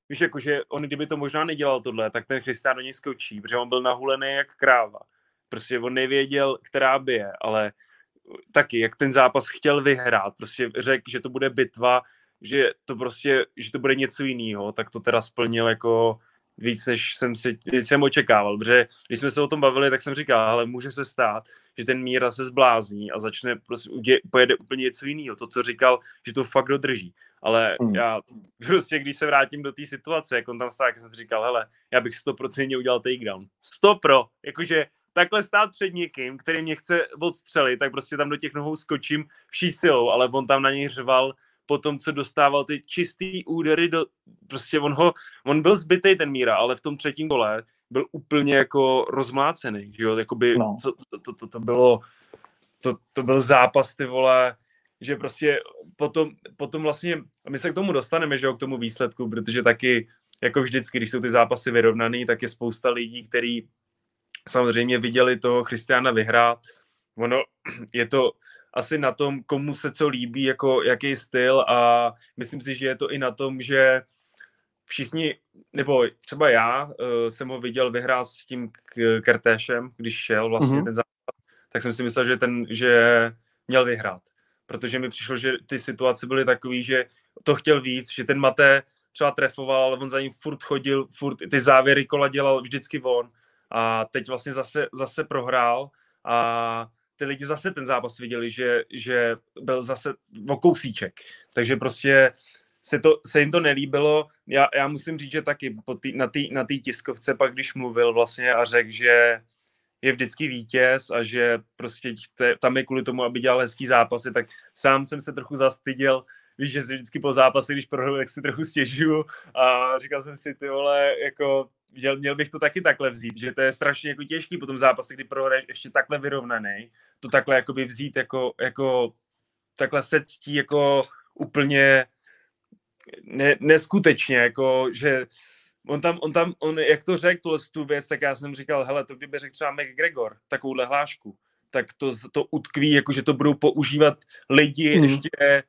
víš, jakože on kdyby to možná nedělal tohle, tak ten Christian do něj skočí, protože on byl nahulený jak kráva. Prostě on nevěděl, která by je, ale taky, jak ten zápas chtěl vyhrát, prostě řekl, že to bude bitva, že to prostě, že to bude něco jiného, tak to teda splnil jako víc, než jsem si než jsem očekával, protože když jsme se o tom bavili, tak jsem říkal, ale může se stát, že ten Míra se zblázní a začne prostě, pojede úplně něco jiného, to, co říkal, že to fakt dodrží. Ale mm. já prostě, když se vrátím do té situace, jak on tam stál, jak jsem si říkal, hele, já bych 100% udělal takedown. 100 pro, jakože takhle stát před někým, který mě chce odstřelit, tak prostě tam do těch nohou skočím vší silou, ale on tam na něj řval po tom, co dostával ty čistý údery do, prostě on ho, on byl zbytej ten Míra, ale v tom třetím gole byl úplně jako rozmácený, že jo, jakoby, no. co, to, to, to, to, bylo, to, to byl zápas, ty vole, že prostě potom, potom vlastně, my se k tomu dostaneme, že jo, k tomu výsledku, protože taky, jako vždycky, když jsou ty zápasy vyrovnaný, tak je spousta lidí, který samozřejmě viděli toho Christiana vyhrát. Ono je to asi na tom, komu se co líbí, jako jaký styl a myslím si, že je to i na tom, že všichni, nebo třeba já uh, jsem ho viděl vyhrát s tím Kertéšem, když šel vlastně mm-hmm. ten zápas, tak jsem si myslel, že ten, že měl vyhrát. Protože mi přišlo, že ty situace byly takové, že to chtěl víc, že ten Mate třeba trefoval, ale on za ním furt chodil, furt ty závěry kola dělal vždycky on a teď vlastně zase, zase prohrál a ty lidi zase ten zápas viděli, že, že byl zase o kousíček. Takže prostě se, to, se jim to nelíbilo. Já, já musím říct, že taky po tý, na té na tý tiskovce pak, když mluvil vlastně a řekl, že je vždycky vítěz a že prostě te, tam je kvůli tomu, aby dělal hezký zápasy, tak sám jsem se trochu zastyděl, víš, že si vždycky po zápase, když prohru, tak si trochu stěžuju a říkal jsem si, ty vole, jako měl, měl bych to taky takhle vzít, že to je strašně jako těžký po tom zápase, kdy prohraješ ještě takhle vyrovnaný, to takhle jakoby vzít jako, jako takhle se ctí jako úplně ne, neskutečně, jako že on tam, on tam, on, jak to řekl tuhle tu věc, tak já jsem říkal, hele, to kdyby řekl třeba McGregor, takovouhle hlášku, tak to, to utkví, jako že to budou používat lidi mm. ještě,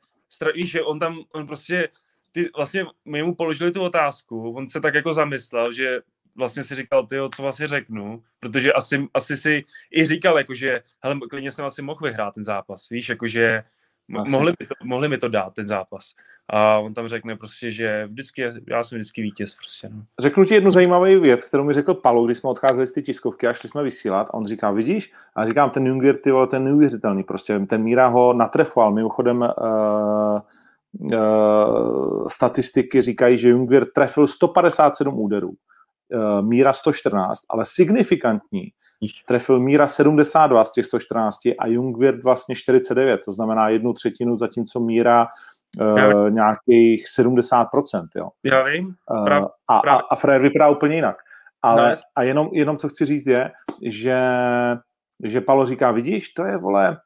víš, že on tam, on prostě, ty, vlastně my mu položili tu otázku, on se tak jako zamyslel, že vlastně si říkal, ty co vlastně řeknu, protože asi, asi si i říkal, jako že, hele, klidně jsem asi mohl vyhrát ten zápas, víš, jakože mohli, mi to, mohli mi to dát, ten zápas. A on tam řekne prostě, že vždycky, já jsem vždycky vítěz. Prostě, no. Řeknu ti jednu zajímavou věc, kterou mi řekl Palu, když jsme odcházeli z ty tiskovky a šli jsme vysílat. A on říká, vidíš? A říkám, ten Junger, ty vole, ten neuvěřitelný. Prostě ten Míra ho natrefoval. Mimochodem uh, statistiky říkají, že Junger trefil 157 úderů. Uh, Míra 114, ale signifikantní trefil Míra 72 z těch 114 a Jungwirth vlastně 49, to znamená jednu třetinu, zatímco Míra uh, nějakých 70%. Jo. Já vím. Uh, a, a, a Frér vypadá úplně jinak. Ale, no, a jenom, jenom co chci říct je, že, že Palo říká, vidíš, to je, vole,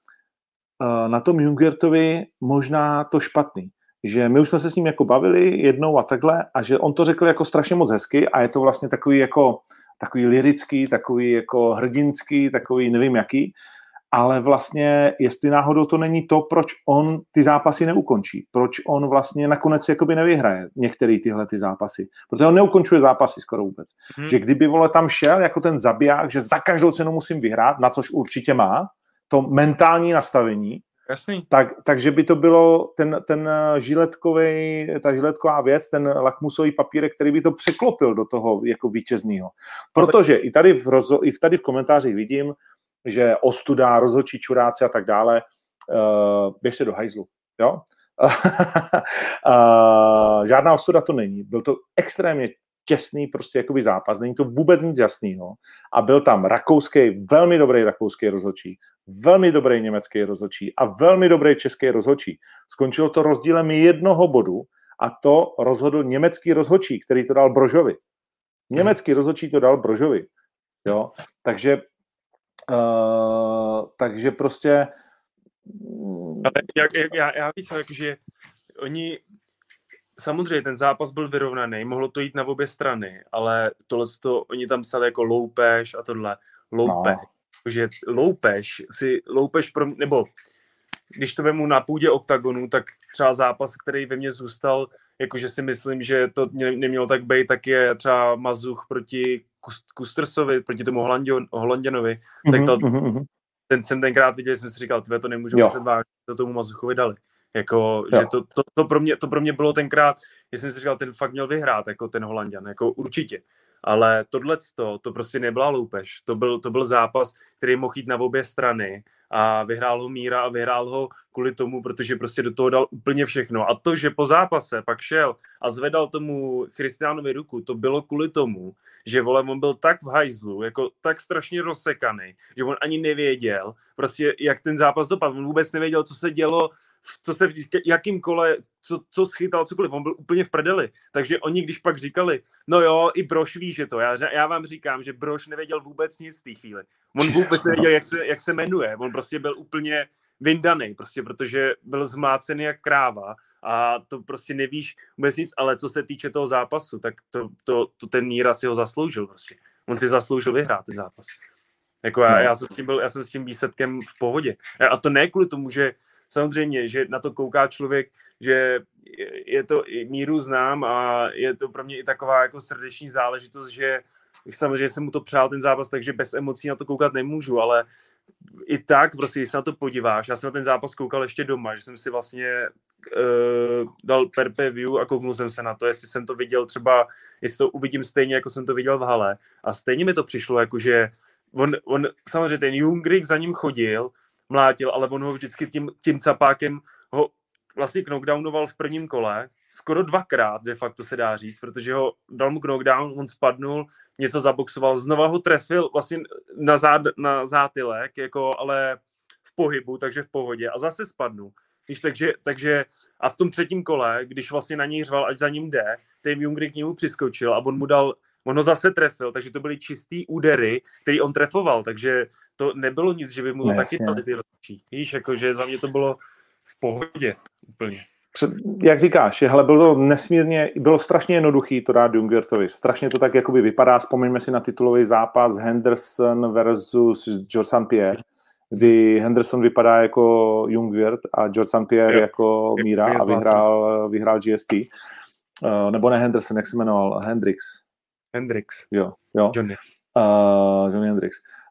na tom Jungwirthovi možná to špatný že my už jsme se s ním jako bavili jednou a takhle a že on to řekl jako strašně moc hezky a je to vlastně takový jako takový lirický, takový jako hrdinský, takový nevím jaký, ale vlastně jestli náhodou to není to, proč on ty zápasy neukončí, proč on vlastně nakonec jakoby nevyhraje některé tyhle ty zápasy, protože on neukončuje zápasy skoro vůbec. Hmm. Že kdyby vole tam šel jako ten zabiják, že za každou cenu musím vyhrát, na což určitě má, to mentální nastavení, Jasný. Tak, takže by to bylo ten, ten žiletkový, ta žiletková věc, ten lakmusový papírek, který by to překlopil do toho jako vítězného. Protože i tady v, rozo, i tady v komentářích vidím, že ostuda, rozhodčí čuráci a tak dále, uh, běžte do hajzlu, jo? uh, <laughs> žádná ostuda to není. Byl to extrémně těsný prostě jakoby zápas, není to vůbec nic jasného. A byl tam rakouský, velmi dobrý rakouský rozhodčí, velmi dobrý německý rozhodčí a velmi dobrý český rozhodčí. Skončilo to rozdílem jednoho bodu a to rozhodl německý rozhodčí, který to dal Brožovi. Německý rozhodčí to dal Brožovi. Jo? Takže, uh, takže prostě ale jak, jak, já, já víc, že oni samozřejmě ten zápas byl vyrovnaný, mohlo to jít na obě strany, ale tohle to, oni tam psali jako loupež a tohle. Loupež. No že loupež si, loupež pro, nebo když to vemu na půdě oktagonu, tak třeba zápas, který ve mně zůstal, jakože si myslím, že to nemělo tak být, tak je třeba Mazuch proti Kustersovi, proti tomu Holanděnovi, mm-hmm, tak to, mm-hmm. ten jsem tenkrát viděl, jsem si říkal, tvé to nemůžu myslet vážně, to tomu Mazuchovi dali. Jako, že to, to, to, pro mě, to pro mě bylo tenkrát, jsem si říkal, ten fakt měl vyhrát, jako ten Holanděn, jako určitě. Ale tohle to prostě nebyla loupež. To byl, to byl zápas, který mohl jít na obě strany a vyhrál ho Míra a vyhrál ho kvůli tomu, protože prostě do toho dal úplně všechno. A to, že po zápase pak šel a zvedal tomu Christianovi ruku, to bylo kvůli tomu, že vole, on byl tak v hajzlu, jako tak strašně rozsekaný, že on ani nevěděl, prostě jak ten zápas dopadl. On vůbec nevěděl, co se dělo, co se v jakým kole, co, co schytal, cokoliv. On byl úplně v prdeli. Takže oni, když pak říkali, no jo, i Broš ví, že to. Já, já vám říkám, že Broš nevěděl vůbec nic v té chvíli. On vůbec nevěděl, jak se, jak se jmenuje. On prostě byl úplně vyndaný, prostě protože byl zmácený jak kráva a to prostě nevíš vůbec nic, ale co se týče toho zápasu, tak to, to, to ten Míra si ho zasloužil prostě. On si zasloužil vyhrát ten zápas. Jako já, no. já, jsem s tím byl, já jsem s tím výsledkem v pohodě. A to ne kvůli tomu, že samozřejmě, že na to kouká člověk, že je to, míru znám a je to pro mě i taková jako srdeční záležitost, že samozřejmě jsem mu to přál ten zápas, takže bez emocí na to koukat nemůžu, ale i tak, prostě, když se na to podíváš, já jsem na ten zápas koukal ještě doma, že jsem si vlastně uh, dal per view a kouknul jsem se na to, jestli jsem to viděl třeba, jestli to uvidím stejně, jako jsem to viděl v hale. A stejně mi to přišlo, jako že on, on samozřejmě ten Jungrik za ním chodil, mlátil, ale on ho vždycky tím, tím capákem ho vlastně knockdownoval v prvním kole, skoro dvakrát, de facto se dá říct, protože ho dal mu knockdown, on spadnul, něco zaboxoval, znova ho trefil vlastně na, zád, na zátylek, jako ale v pohybu, takže v pohodě a zase spadnul. Víš, takže, takže a v tom třetím kole, když vlastně na něj řval, ať za ním jde, ten Jungry k němu přiskočil a on mu dal on ho zase trefil, takže to byly čistý údery, který on trefoval, takže to nebylo nic, že by mu to taky dali ty rozhodčí. Víš, jakože za mě to bylo pohodě úplně. Před, jak říkáš, hele, bylo to nesmírně, bylo strašně jednoduchý to dát Jungwirtovi. Strašně to tak jakoby vypadá, vzpomeňme si na titulový zápas Henderson versus George St. Pierre, kdy Henderson vypadá jako Jungwirth a George St. Pierre jo. jako Míra a vyhrál, vyhrál GSP. Uh, eh, nebo ne Henderson, jak se jmenoval? Hendrix. Hendrix. Jo, jo. Johnny. Uh, Johnny Hendrix. Uh,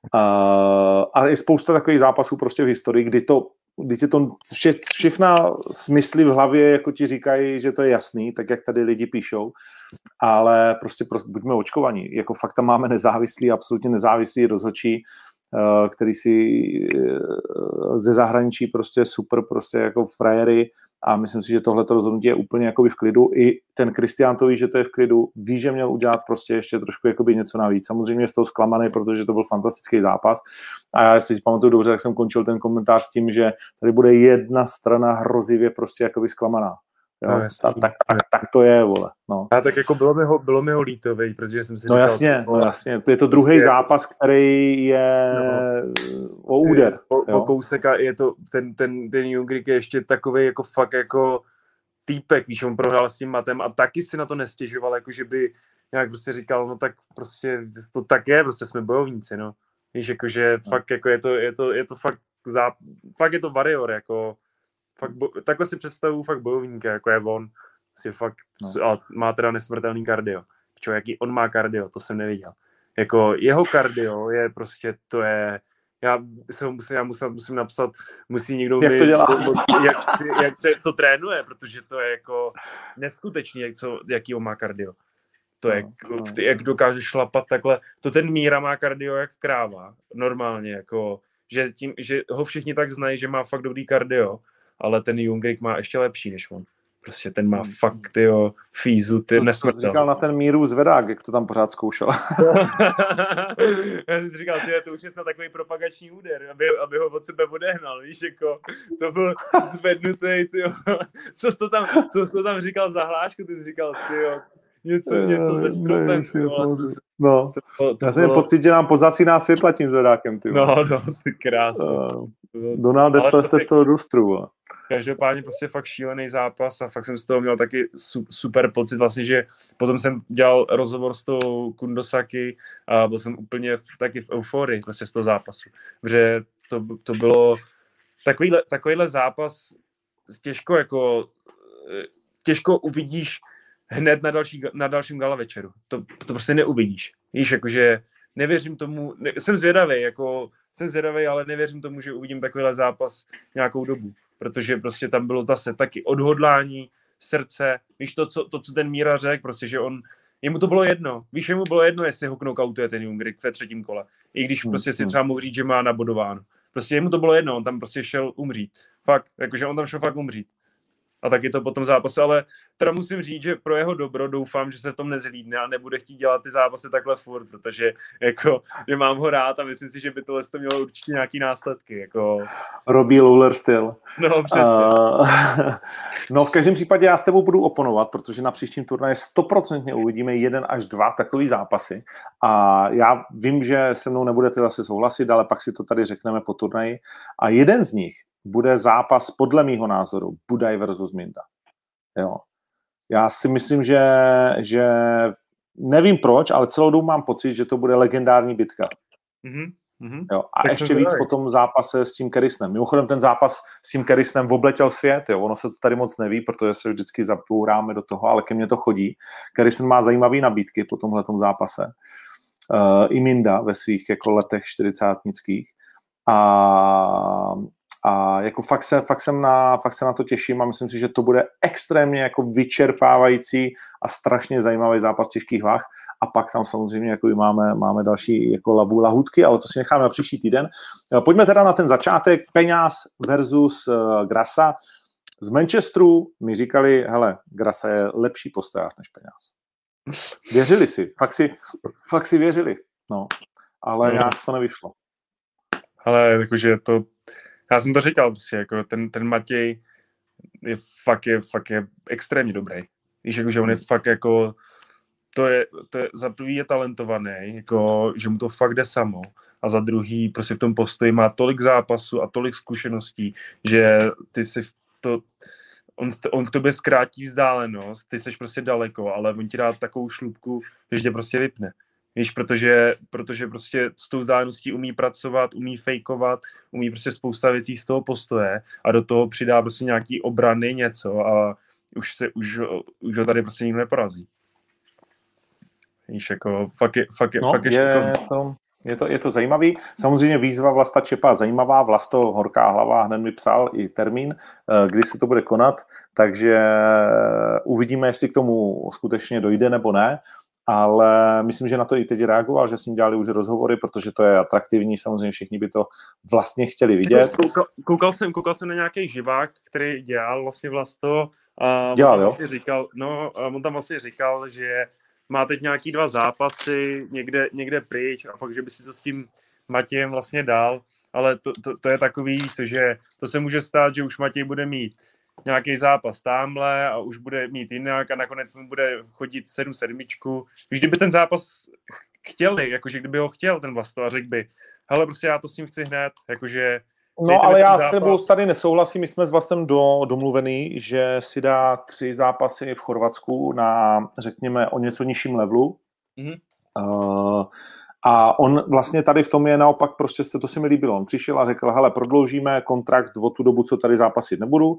a je spousta takových zápasů prostě v historii, kdy to když to vše, všechna smysly v hlavě, jako ti říkají, že to je jasný, tak jak tady lidi píšou, ale prostě, prostě buďme očkovaní. Jako fakt tam máme nezávislý, absolutně nezávislý rozhodčí, Eh, který si eh, ze zahraničí prostě super prostě jako frajery a myslím si, že tohle rozhodnutí je úplně jakoby v klidu. I ten Kristián to ví, že to je v klidu, ví, že měl udělat prostě ještě trošku jakoby něco navíc. Samozřejmě z toho zklamaný, protože to byl fantastický zápas. A já si pamatuju dobře, tak jsem končil ten komentář s tím, že tady bude jedna strana hrozivě prostě jakoby zklamaná. Jo, no, tak, tak, tak, tak, to je, vole. No. A tak jako bylo mi ho, bylo mi ho líto, vej, protože jsem si no říkal... Jasně, no jasně, je to druhý prostě, zápas, který je no, o úder. Po, po kousek a je to, ten, ten, ten Jungrik je ještě takový jako fakt jako týpek, víš, on prohrál s tím matem a taky si na to nestěžoval, jako že by nějak prostě říkal, no tak prostě to tak je, prostě jsme bojovníci, no. Víš, jakože no. fakt jako je to, je to, je to fakt, zá, fakt je to varior, jako fakt bo, takhle si představuju fakt bojovníka, jako je on. Si fakt, no. a má teda nesmrtelný kardio. Čo, jaký on má kardio, to jsem neviděl. Jako jeho kardio je prostě, to je, já se ho musím, já musím, musím napsat, musí někdo jak to dělá? jak, jak, jak, co trénuje, protože to je jako neskutečný, jak, co, jaký on má kardio. To je, no, no. jak dokáže šlapat takhle. To ten Míra má kardio jak kráva, normálně, jako, že, tím, že ho všichni tak znají, že má fakt dobrý kardio ale ten Jungrik má ještě lepší než on. Prostě ten má hmm. fakt, jo, fízu, ty nesmrtel. říkal na ten míru zvedák, jak to tam pořád zkoušel. <laughs> Já jsem říkal, ty, to už je snad takový propagační úder, aby, aby ho od sebe odehnal, víš, jako, to byl zvednutý, ty, <laughs> co jsi to tam, co jsi to tam říkal za hlášku, ty jsi říkal, ty, něco, něco se stropem. No, to, to, to já jsem bylo... pocit, že nám pozasíná světla tím zvedákem. Ty no, no, ty krásno. Uh, Donald Dessler jste z toho růstru. Každopádně prostě fakt šílený zápas a fakt jsem z toho měl taky super pocit vlastně, že potom jsem dělal rozhovor s tou Kundosaki a byl jsem úplně v, taky v euforii vlastně z toho zápasu. Protože to, to bylo takovýhle, takovýhle zápas těžko jako těžko uvidíš hned na, další, na dalším gala večeru. To, to prostě neuvidíš. Víš, jakože nevěřím tomu, ne, jsem zvědavý, jako jsem zvědavý, ale nevěřím tomu, že uvidím takovýhle zápas nějakou dobu, protože prostě tam bylo zase taky odhodlání, srdce, víš to, co, to, co ten Míra řekl, prostě, že on, jemu to bylo jedno, víš, jemu bylo jedno, jestli ho knockoutuje ten Jungrik ve třetím kole, i když hmm, prostě si hmm. třeba mohl říct, že má nabodováno. Prostě jemu to bylo jedno, on tam prostě šel umřít. Fakt, jakože on tam šel fakt umřít a taky to potom zápasy, ale teda musím říct, že pro jeho dobro doufám, že se v tom nezhlídne a nebude chtít dělat ty zápasy takhle furt, protože jako, že mám ho rád a myslím si, že by tohle to mělo určitě nějaký následky. Jako... Robbie Lawler styl. No, přesně. Uh, <laughs> no, v každém případě já s tebou budu oponovat, protože na příštím turnaji stoprocentně uvidíme jeden až dva takový zápasy a já vím, že se mnou nebudete zase souhlasit, ale pak si to tady řekneme po turnaji a jeden z nich bude zápas podle mýho názoru Budaj versus Minda. Jo. Já si myslím, že, že nevím proč, ale celou dobu mám pocit, že to bude legendární bitka. Mm-hmm. Jo. A tak ještě víc po tom zápase s tím Kerisnem. Mimochodem ten zápas s tím Kerisnem obletěl svět, jo. ono se to tady moc neví, protože se vždycky zapouráme do toho, ale ke mně to chodí. Kerisen má zajímavé nabídky po tomhle zápase. Uh, I Minda ve svých jako letech čtyřicátnických. A a jako fakt se, fakt, jsem na, fakt se na to těším a myslím si, že to bude extrémně jako vyčerpávající a strašně zajímavý zápas těžkých vah. A pak tam samozřejmě jako máme, máme další jako labu lahutky, ale to si necháme na příští týden. E, pojďme teda na ten začátek. Peňáz versus uh, Grasa. Z Manchesteru mi říkali, hele, Grasa je lepší postojář než Peňáz. Věřili si, fakt si, fakt si věřili. No, ale no. nějak to nevyšlo. Ale jakože to já jsem to říkal, prostě, jako ten, ten Matěj je fakt, je fakt je extrémně dobrý. Víš, jako, že on je hmm. fakt jako to je, to je za prvý je talentovaný, jako, že mu to fakt jde samo a za druhý prostě v tom postoji má tolik zápasů a tolik zkušeností, že ty si to, on, on k tobě zkrátí vzdálenost, ty seš prostě daleko, ale on ti dá takovou šlubku, že tě prostě vypne. Víš, protože, protože prostě s tou vzdáleností umí pracovat, umí fejkovat, umí prostě spousta věcí z toho postoje a do toho přidá prostě nějaký obrany něco a už, se, už, už ho tady prostě nikdo neporazí. Víš, jako fakt je, fakt je, no, fakt je, je to, je to, je to zajímavý. Samozřejmě výzva Vlasta Čepa zajímavá. Vlasto Horká hlava hned mi psal i termín, eh, kdy se to bude konat, takže uvidíme, jestli k tomu skutečně dojde nebo ne ale myslím, že na to i teď reagoval, že s ním dělali už rozhovory, protože to je atraktivní, samozřejmě všichni by to vlastně chtěli vidět. Koukal, koukal jsem, koukal jsem na nějaký živák, který dělal vlastně vlasto a dělal, on tam jo? vlastně říkal, no, on tam vlastně říkal, že má teď nějaký dva zápasy někde, někde pryč a pak, že by si to s tím Matějem vlastně dal, ale to, to, to je takový, že to se může stát, že už Matěj bude mít nějaký zápas tamhle a už bude mít jinak a nakonec mu bude chodit 7 sedmičku. Když kdyby ten zápas chtěli, jakože kdyby ho chtěl ten Vlasto a řekl by, hele, prostě já to s ním chci hned, jakože No, ale já s tebou tady nesouhlasím. My jsme s Vlastem do, domluvený, že si dá tři zápasy v Chorvatsku na, řekněme, o něco nižším levelu. Mm-hmm. Uh, a on vlastně tady v tom je naopak, prostě to se mi líbilo. On přišel a řekl, hele, prodloužíme kontrakt o tu dobu, co tady zápasit nebudu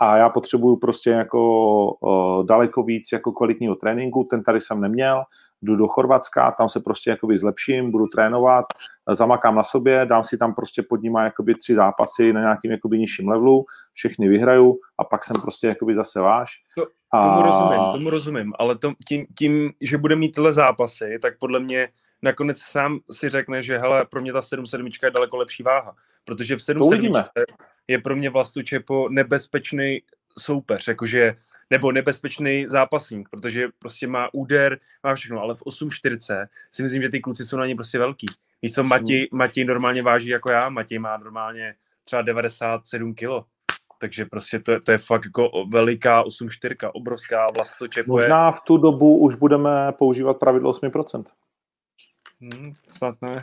a já potřebuju prostě jako uh, daleko víc jako kvalitního tréninku, ten tady jsem neměl, jdu do Chorvatska, tam se prostě jakoby zlepším, budu trénovat, zamakám na sobě, dám si tam prostě pod nima jakoby tři zápasy na nějakým jakoby nižším levelu, všechny vyhraju a pak jsem prostě jakoby zase váš. To, tomu a... rozumím, tomu rozumím, ale to, tím, tím, že bude mít tyhle zápasy, tak podle mě nakonec sám si řekne, že hele, pro mě ta 7-7 je daleko lepší váha, protože v 7-7 je pro mě vlastně Čepo nebezpečný soupeř, jakože nebo nebezpečný zápasník, protože prostě má úder, má všechno, ale v 8.40 si myslím, že ty kluci jsou na ně prostě velký. Víš co, Matěj, hmm. Matěj normálně váží jako já, Matěj má normálně třeba 97 kilo, takže prostě to je, to je fakt jako veliká 8.4, obrovská vlastočepo. Možná v tu dobu už budeme používat pravidlo 8%. Hmm, snad ne. <laughs>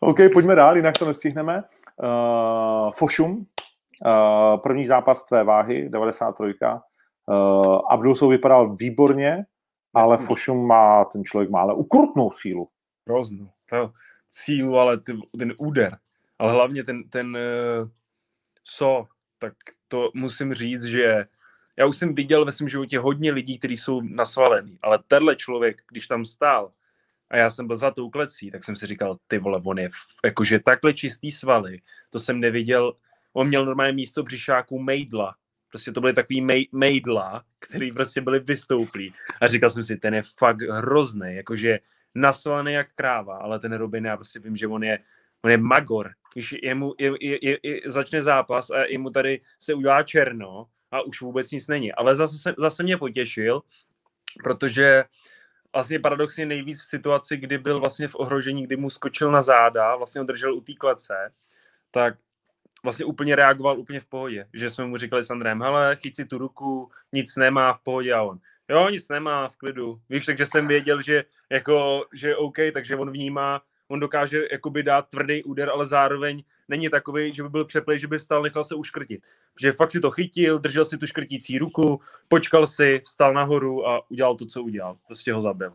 OK, pojďme dál, jinak to nestihneme. Uh, Fošum, uh, první zápas tvé váhy, 93. Uh, Abdulsou vypadal výborně, ale Fošum má, ten člověk má ale ukrutnou sílu. Hroznou. To sílu, ale ten, ten úder. Ale hlavně ten, ten uh, so, tak to musím říct, že já už jsem viděl ve svém životě hodně lidí, kteří jsou nasvalený, ale tenhle člověk, když tam stál a já jsem byl za tou klecí, tak jsem si říkal, ty vole, on je jakože takhle čistý svaly, to jsem neviděl, on měl normálně místo břišáků mejdla, prostě to byly takový mej, mejdla, který prostě byly vystouplí a říkal jsem si, ten je fakt hrozný, jakože nasvalený jak kráva, ale ten Robin, já prostě vím, že on je, on je magor, když jemu, je, je, je, je, začne zápas a jemu tady se udělá černo, a už vůbec nic není. Ale zase, zase mě potěšil, protože vlastně paradoxně nejvíc v situaci, kdy byl vlastně v ohrožení, kdy mu skočil na záda, vlastně ho držel u té klece, tak vlastně úplně reagoval úplně v pohodě, že jsme mu říkali s Andrem, hele, chyť si tu ruku, nic nemá v pohodě a on, jo, nic nemá, v klidu. Víš, takže jsem věděl, že jako, že OK, takže on vnímá, on dokáže jakoby dát tvrdý úder, ale zároveň není takový, že by byl přeplej, že by vstal, nechal se uškrtit. Protože fakt si to chytil, držel si tu škrtící ruku, počkal si, vstal nahoru a udělal to, co udělal. Prostě ho zabil.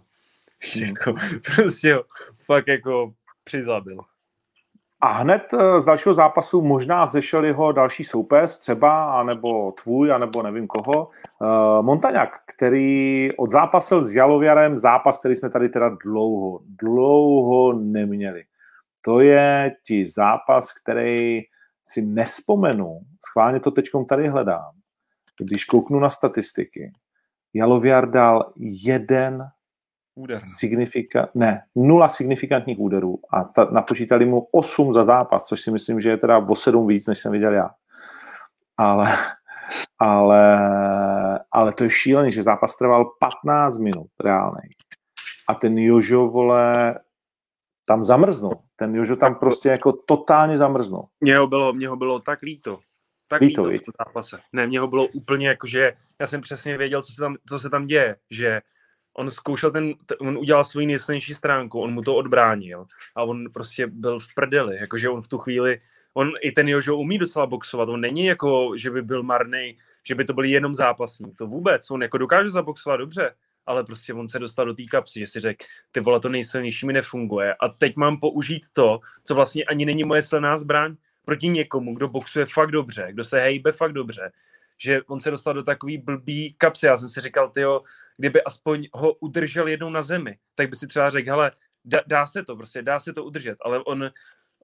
Hmm. jako, <laughs> prostě ho fakt jako přizabil. A hned eh, z dalšího zápasu možná zešel jeho další soupeř, třeba, anebo tvůj, anebo nevím koho, uh, Montaňák, který odzápasil s Jalověrem zápas, který jsme tady teda dlouho, dlouho neměli. To je ti zápas, který si nespomenu, schválně to teď tady hledám, když kouknu na statistiky, Jaloviar dal jeden Úder. Signifika- ne, nula signifikantních úderů a ta, napočítali mu 8 za zápas, což si myslím, že je teda o 7 víc, než jsem viděl já. Ale, ale, ale to je šílený, že zápas trval 15 minut reálný. A ten Jožo, vole, tam zamrznul. Ten Jožo tam prostě jako totálně zamrznul. Mně ho bylo, mě ho bylo tak líto. tak Líto, líto, v zápase. Ne, mě ho bylo úplně jako, že já jsem přesně věděl, co se tam, co se tam děje, že on zkoušel ten, on udělal svoji nejsilnější stránku, on mu to odbránil a on prostě byl v prdeli, jakože on v tu chvíli, on i ten Jožo umí docela boxovat, on není jako, že by byl marný, že by to byl jenom zápasník, to vůbec, on jako dokáže zaboxovat dobře, ale prostě on se dostal do té kapsy, že si řekl, ty vole, to nejsilnější mi nefunguje. A teď mám použít to, co vlastně ani není moje silná zbraň, proti někomu, kdo boxuje fakt dobře, kdo se hejbe fakt dobře, že on se dostal do takový blbý kapsy. Já jsem si říkal, tyjo, kdyby aspoň ho udržel jednou na zemi, tak by si třeba řekl, hele, dá, dá se to, prostě dá se to udržet, ale on,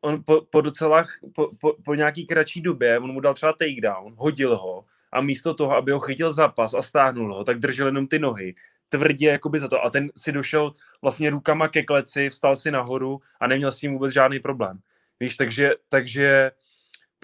on po, po docela, po, po, po nějaký kratší době, on mu dal třeba takedown, hodil ho a místo toho, aby ho chytil zapas a stáhnul ho, tak držel jenom ty nohy, tvrdě jakoby za to a ten si došel vlastně rukama ke kleci, vstal si nahoru a neměl s tím vůbec žádný problém. Víš, takže, takže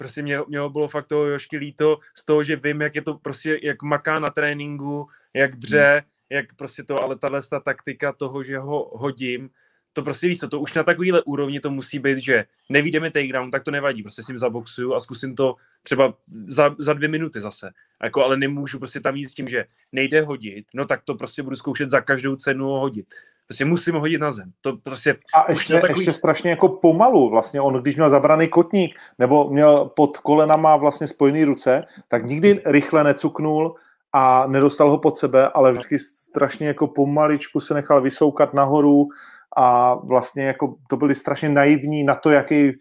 prostě mě, mě bylo fakt toho Jošky líto z toho, že vím, jak je to prostě, jak maká na tréninku, jak dře, hmm. jak prostě to, ale tahle ta taktika toho, že ho hodím, to prostě víš co, to už na takovýhle úrovni to musí být, že nevídeme takedown, tak to nevadí, prostě s ním zaboxuju a zkusím to třeba za, za dvě minuty zase. Jako, ale nemůžu prostě tam jít s tím, že nejde hodit, no tak to prostě budu zkoušet za každou cenu hodit. Prostě musím hodit na zem. To prostě a ještě, takový... ještě strašně jako pomalu. Vlastně on, když měl zabraný kotník nebo měl pod kolenama vlastně spojený ruce, tak nikdy rychle necuknul a nedostal ho pod sebe, ale vždycky strašně jako pomaličku se nechal vysoukat nahoru a vlastně jako to byli strašně naivní na to, jaký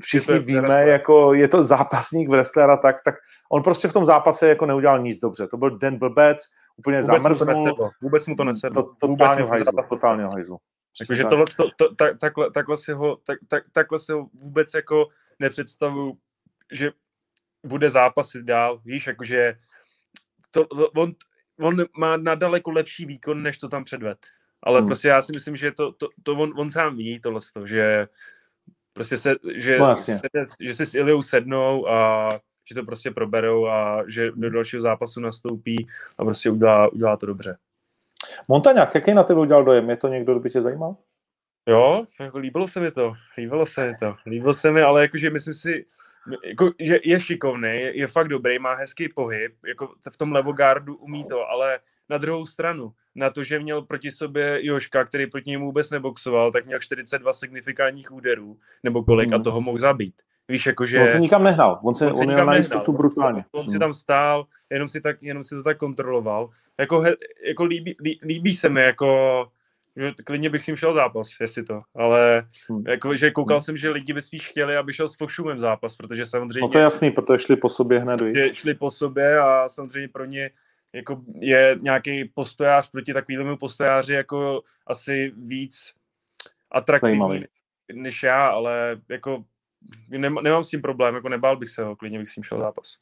všichni je víme, wrestler. jako je to zápasník wrestler a tak, tak on prostě v tom zápase jako neudělal nic dobře. To byl den blbec, úplně Vůbec zamrznul. Mu to nesedlo. Vůbec mu to nesedlo. To, totálně v hajzlu. Totálně hajzlu. Takže tohle, to, to, tak, takhle, takhle, si ho, tak, tak, takhle si ho vůbec jako nepředstavuju, že bude zápasit dál, víš, jakože to, on, on má na daleko lepší výkon, než to tam předved. Ale hmm. prostě já si myslím, že to, to, to on, on sám ví tohle, že prostě se, že, no, se, že si s Iliou sednou a že to prostě proberou a že do dalšího zápasu nastoupí a prostě udělá, udělá to dobře. Montaňák, jaký na tebe udělal dojem? Je to někdo, kdo by tě zajímal? Jo, jako líbilo se mi to, líbilo se mi to, líbilo se mi, ale jakože myslím si, jako, že je šikovný, je, je fakt dobrý, má hezký pohyb, jako v tom levogardu umí to, ale na druhou stranu, na to, že měl proti sobě Joška, který proti němu vůbec neboxoval, tak měl 42 signifikantních úderů, nebo kolik, mm. a toho mohl zabít. Víš, jakože... On se nikam nehnal, on se, on, se on na jistotu brutálně. On, on si tam stál, jenom si, tak, jenom si to tak kontroloval. Jako, he, jako líbí, lí, líbí se mi, jako, že klidně bych s ním šel zápas, jestli to, ale hmm. jako, že koukal hmm. jsem, že lidi by spíš chtěli, aby šel s Pošumem zápas, protože samozřejmě... No to je jasný, protože šli po sobě hned, že Šli po sobě a samozřejmě pro ně jako je nějaký postojář proti takovému postojáři jako asi víc atraktivní Zajímavý. než já, ale jako nemám, nemám s tím problém, jako nebál bych se ho, klidně bych s ním šel zápas.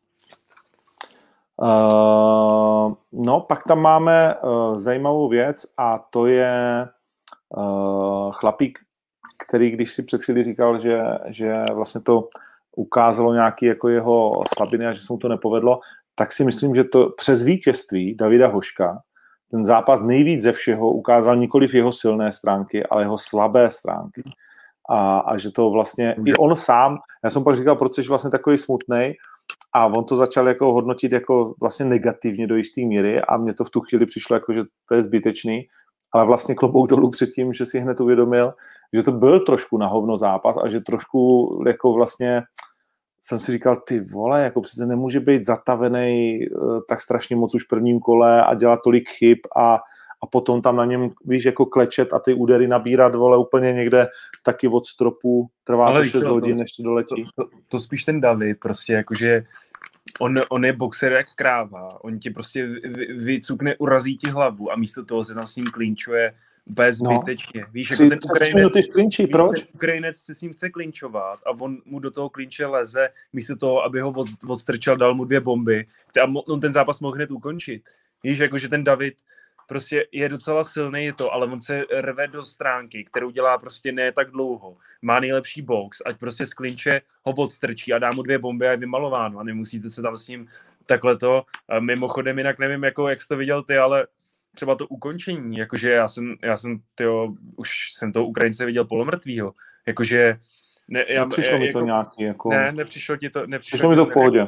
Uh, no, pak tam máme uh, zajímavou věc a to je uh, chlapík, který když si před chvíli říkal, že, že vlastně to ukázalo nějaký jako jeho slabiny a že se mu to nepovedlo, tak si myslím, že to přes vítězství Davida Hoška ten zápas nejvíc ze všeho ukázal nikoliv jeho silné stránky, ale jeho slabé stránky. A, a že to vlastně, i on sám, já jsem pak říkal, proč jsi vlastně takový smutný, a on to začal jako hodnotit jako vlastně negativně do jisté míry a mně to v tu chvíli přišlo jako, že to je zbytečný, ale vlastně klobouk dolů před tím, že si hned uvědomil, že to byl trošku na hovno zápas a že trošku jako vlastně jsem si říkal, ty vole, jako přece nemůže být zatavený uh, tak strašně moc už v prvním kole a dělat tolik chyb a, a potom tam na něm, víš, jako klečet a ty údery nabírat, vole, úplně někde taky od stropu, trvá Ale to 6 hodin, to, než to doletí. To, to, to, spíš ten David, prostě jakože on, on je boxer jak kráva, on ti prostě vycukne, urazí ti hlavu a místo toho se tam s ním klinčuje úplně no. zbytečně. No. Víš, jako ten Ukrajinec, klinčí, proč? Ten Ukrajinec se s ním chce klinčovat a on mu do toho klinče leze, místo toho, aby ho od, odstrčal, dal mu dvě bomby a on ten zápas mohl hned ukončit. Víš, jakože ten David prostě je docela silný je to, ale on se rve do stránky, kterou dělá prostě ne tak dlouho. Má nejlepší box, ať prostě z klinče ho odstrčí a dá mu dvě bomby a je vymalováno a nemusíte se tam s ním takhle to. Mimochodem, jinak nevím, jako, jak jsi to viděl ty, ale třeba to ukončení, jakože já jsem, já jsem, tyjo, už jsem toho Ukrajince viděl polomrtvýho, jakože ne, já, nepřišlo mi to jako, nějaký, jako... Ne, nepřišlo ti to, nepřišlo přišlo mi to v pohodě.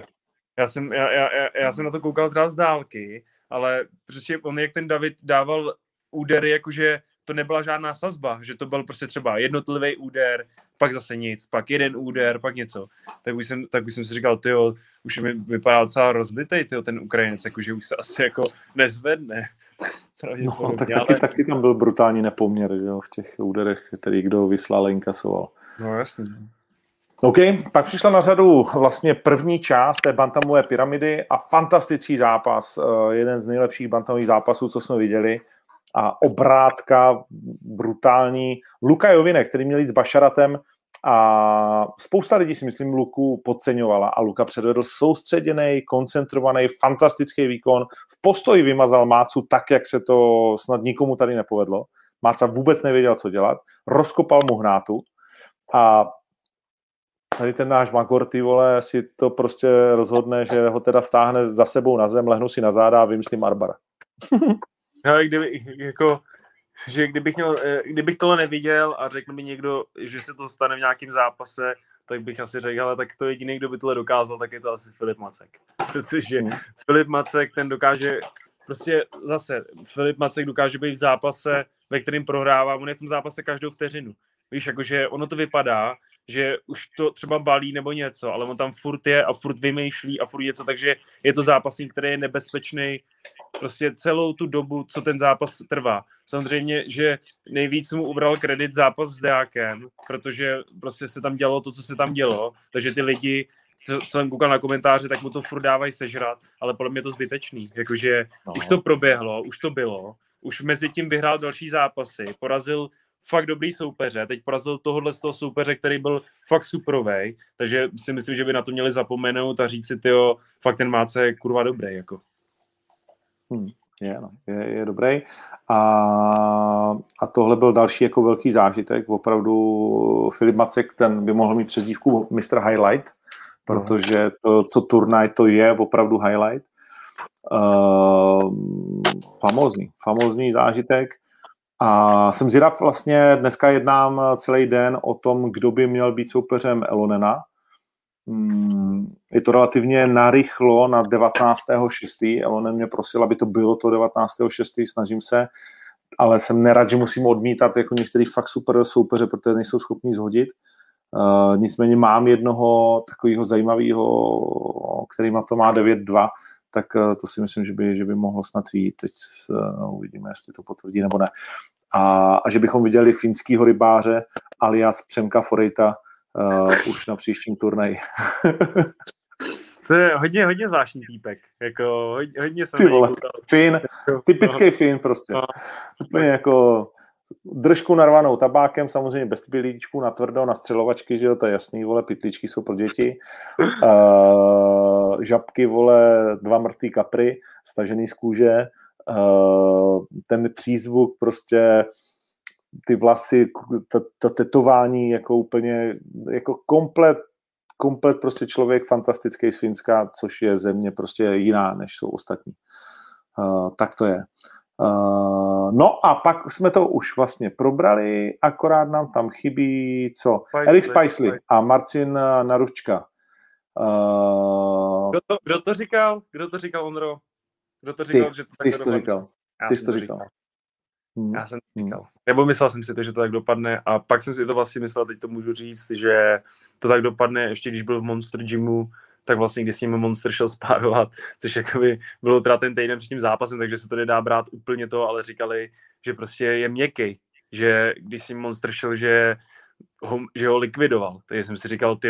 Já jsem, já, já, já jsem na to koukal třeba z dálky, ale prostě on, jak ten David dával údery, jakože to nebyla žádná sazba, že to byl prostě třeba jednotlivý úder, pak zase nic, pak jeden úder, pak něco. Tak už jsem, tak už jsem si říkal, ty už mi vypadá docela rozbitej, tyjo, ten Ukrajinec, jakože už se asi jako nezvedne. <laughs> No, tak taky, ale... taky tam byl brutální nepoměr, že jo, v těch úderech, který kdo vyslal, inkasoval. No jasně. OK, pak přišla na řadu vlastně první část té bantamové pyramidy a fantastický zápas, eh, jeden z nejlepších bantamových zápasů, co jsme viděli a obrátka brutální. Luka Jovinek, který měl jít s Bašaratem a spousta lidí si myslím Luku podceňovala a Luka předvedl soustředěný, koncentrovaný, fantastický výkon. V postoji vymazal Mácu tak, jak se to snad nikomu tady nepovedlo. Máca vůbec nevěděl, co dělat. Rozkopal mu hnátu a tady ten náš Magor, ty vole, si to prostě rozhodne, že ho teda stáhne za sebou na zem, lehnu si na záda a vymyslím Arbara. <laughs> No, kdyby, jako, že kdybych, měl, eh, kdybych tohle neviděl a řekl mi někdo, že se to stane v nějakém zápase, tak bych asi řekl, ale tak to jediný, kdo by tohle dokázal, tak je to asi Filip Macek. <laughs> Protože mm. Filip Macek, ten dokáže, prostě zase, Filip Macek dokáže být v zápase, ve kterém prohrává, on je v tom zápase každou vteřinu. Víš, jakože ono to vypadá, že už to třeba balí nebo něco, ale on tam furt je a furt vymýšlí a furt něco, takže je to zápasník, který je nebezpečný prostě celou tu dobu, co ten zápas trvá. Samozřejmě, že nejvíc mu ubral kredit zápas s Deákem, protože prostě se tam dělo to, co se tam dělo, takže ty lidi, co, co jsem koukal na komentáře, tak mu to furt dávají sežrat, ale podle mě je to zbytečný. Jakože no. už to proběhlo, už to bylo, už mezi tím vyhrál další zápasy, porazil fakt dobrý soupeře, teď porazil tohohle z toho soupeře, který byl fakt superový, takže si myslím, že by na to měli zapomenout a říct si, tyjo, fakt ten Máce je kurva dobrý, jako. Hmm, je, no, je, je dobrý. A, a tohle byl další jako velký zážitek. Opravdu Filip Macek, ten by mohl mít přezdívku Mr. Highlight, protože to, co turnaj, to je opravdu highlight. Uh, famózní, famózní zážitek. A jsem zvědav, vlastně dneska jednám celý den o tom, kdo by měl být soupeřem Elonena. Hmm, je to relativně narychlo na 19.6. Elonen mě prosil, aby to bylo to 19.6. Snažím se, ale jsem nerad, že musím odmítat jako některý fakt super soupeře, protože nejsou schopni zhodit. Uh, nicméně mám jednoho takového zajímavého, který na to má 9-2, tak uh, to si myslím, že by, že by mohlo snad výjít. Teď uh, uvidíme, jestli to potvrdí nebo ne. A, a že bychom viděli finského rybáře alias Přemka Forejta uh, už na příštím turnaji. <laughs> To je hodně, hodně zvláštní týpek. Jako, hodně, hodně jsem Ty vole, Fin, jako, typický no, Fin prostě. No. Úplně jako držku narvanou tabákem, samozřejmě bez pilíčků, na tvrdo, na střelovačky, že jo, to je jasný, vole, pytličky jsou pro děti. Uh, <laughs> žabky, vole, dva mrtvý kapry, stažený z kůže. Uh, ten přízvuk prostě ty vlasy, to, to tetování jako úplně, jako komplet, komplet prostě člověk fantastický z Finska, což je země prostě jiná, než jsou ostatní. Uh, tak to je. Uh, no a pak jsme to už vlastně probrali, akorát nám tam chybí co? Paisley, Eric Spicely a Marcin Naručka. Uh, kdo, to, kdo to říkal? Kdo to říkal, Ondro? Kdo to říkal, ty, že to ty jsi to říkal. ty jsi to říkal. říkal. Hmm. Já jsem to říkal. Nebo myslel jsem si to, že to tak dopadne a pak jsem si to vlastně myslel, teď to můžu říct, že to tak dopadne, ještě když byl v Monster Gymu, tak vlastně když s ním Monster šel spárovat, <laughs> což jakoby bylo teda ten týden před tím zápasem, takže se to nedá brát úplně to, ale říkali, že prostě je měkký, že když s ním Monster šel, že ho, že ho likvidoval. Takže jsem si říkal, ty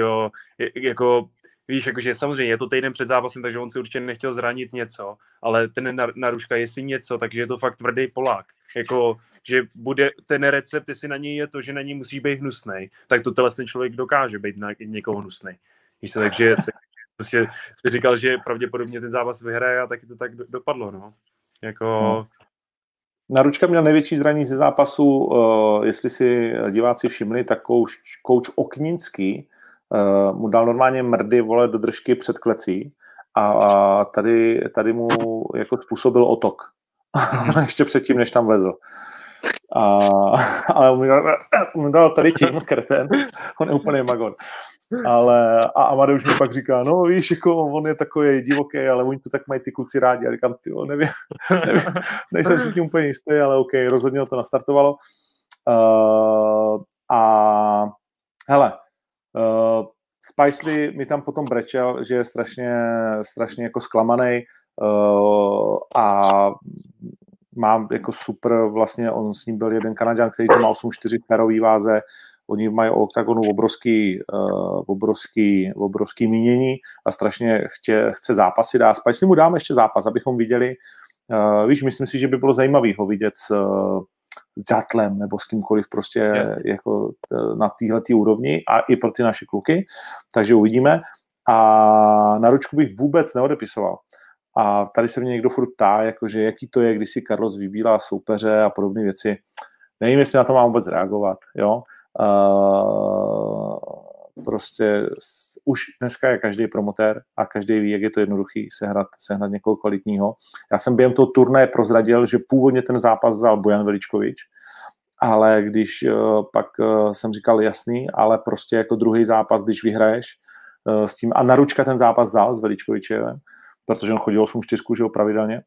jako víš, jakože samozřejmě je to týden před zápasem, takže on si určitě nechtěl zranit něco, ale ten naruška, jestli něco, takže je to fakt tvrdý Polák. Jako, že bude ten recept, jestli na něj je to, že na něj musí být hnusný, tak to ten člověk dokáže být na někoho hnusný. Víš se, takže tak, <laughs> prostě si říkal, že pravděpodobně ten zápas vyhraje a taky to tak dopadlo, no. Jako... Hmm. Naručka měl největší zranění ze zápasu, uh, jestli si diváci všimli, tak kouč, kouč Okninský uh, mu dal normálně mrdy vole do držky před klecí a, a tady, tady mu jako způsobil otok. <laughs> Ještě předtím, než tam vlezl. A, <laughs> ale mu dal, mu dal tady tím kreten, on je úplně magon. Ale a Amadeusz mi pak říká, no víš, jako on je takový divoký, ale oni to tak mají ty kluci rádi. A říkám, ty nevím, nevím, nejsem si tím úplně jistý, ale OK, rozhodně to nastartovalo. Uh, a hele, uh, Spicely mi tam potom brečel, že je strašně, strašně jako zklamaný uh, a mám jako super, vlastně on s ním byl jeden Kanaděn, který to má 8-4 perový váze, oni mají o oktagonu obrovský, uh, obrovský, obrovský mínění a strašně chtě, chce zápasy dá. Spicely mu dáme ještě zápas, abychom viděli, uh, víš, myslím si, že by bylo zajímavé ho vidět s, uh, s Jatlem nebo s kýmkoliv prostě yes. jako na téhle úrovni a i pro ty naše kluky, takže uvidíme. A na ručku bych vůbec neodepisoval. A tady se mě někdo furt ptá, jakože jaký to je, když si Carlos vybílá soupeře a podobné věci. Nevím, jestli na to mám vůbec reagovat. Jo? Prostě už dneska je každý promotér a každý ví, jak je to jednoduchý sehnat, sehnat někoho kvalitního. Já jsem během toho turnaje prozradil, že původně ten zápas vzal Bojan Veličkovič, ale když uh, pak uh, jsem říkal jasný, ale prostě jako druhý zápas, když vyhraješ uh, s tím, a naručka ten zápas vzal s Veličkovičem, protože on chodil 8-4, že jo, pravidelně,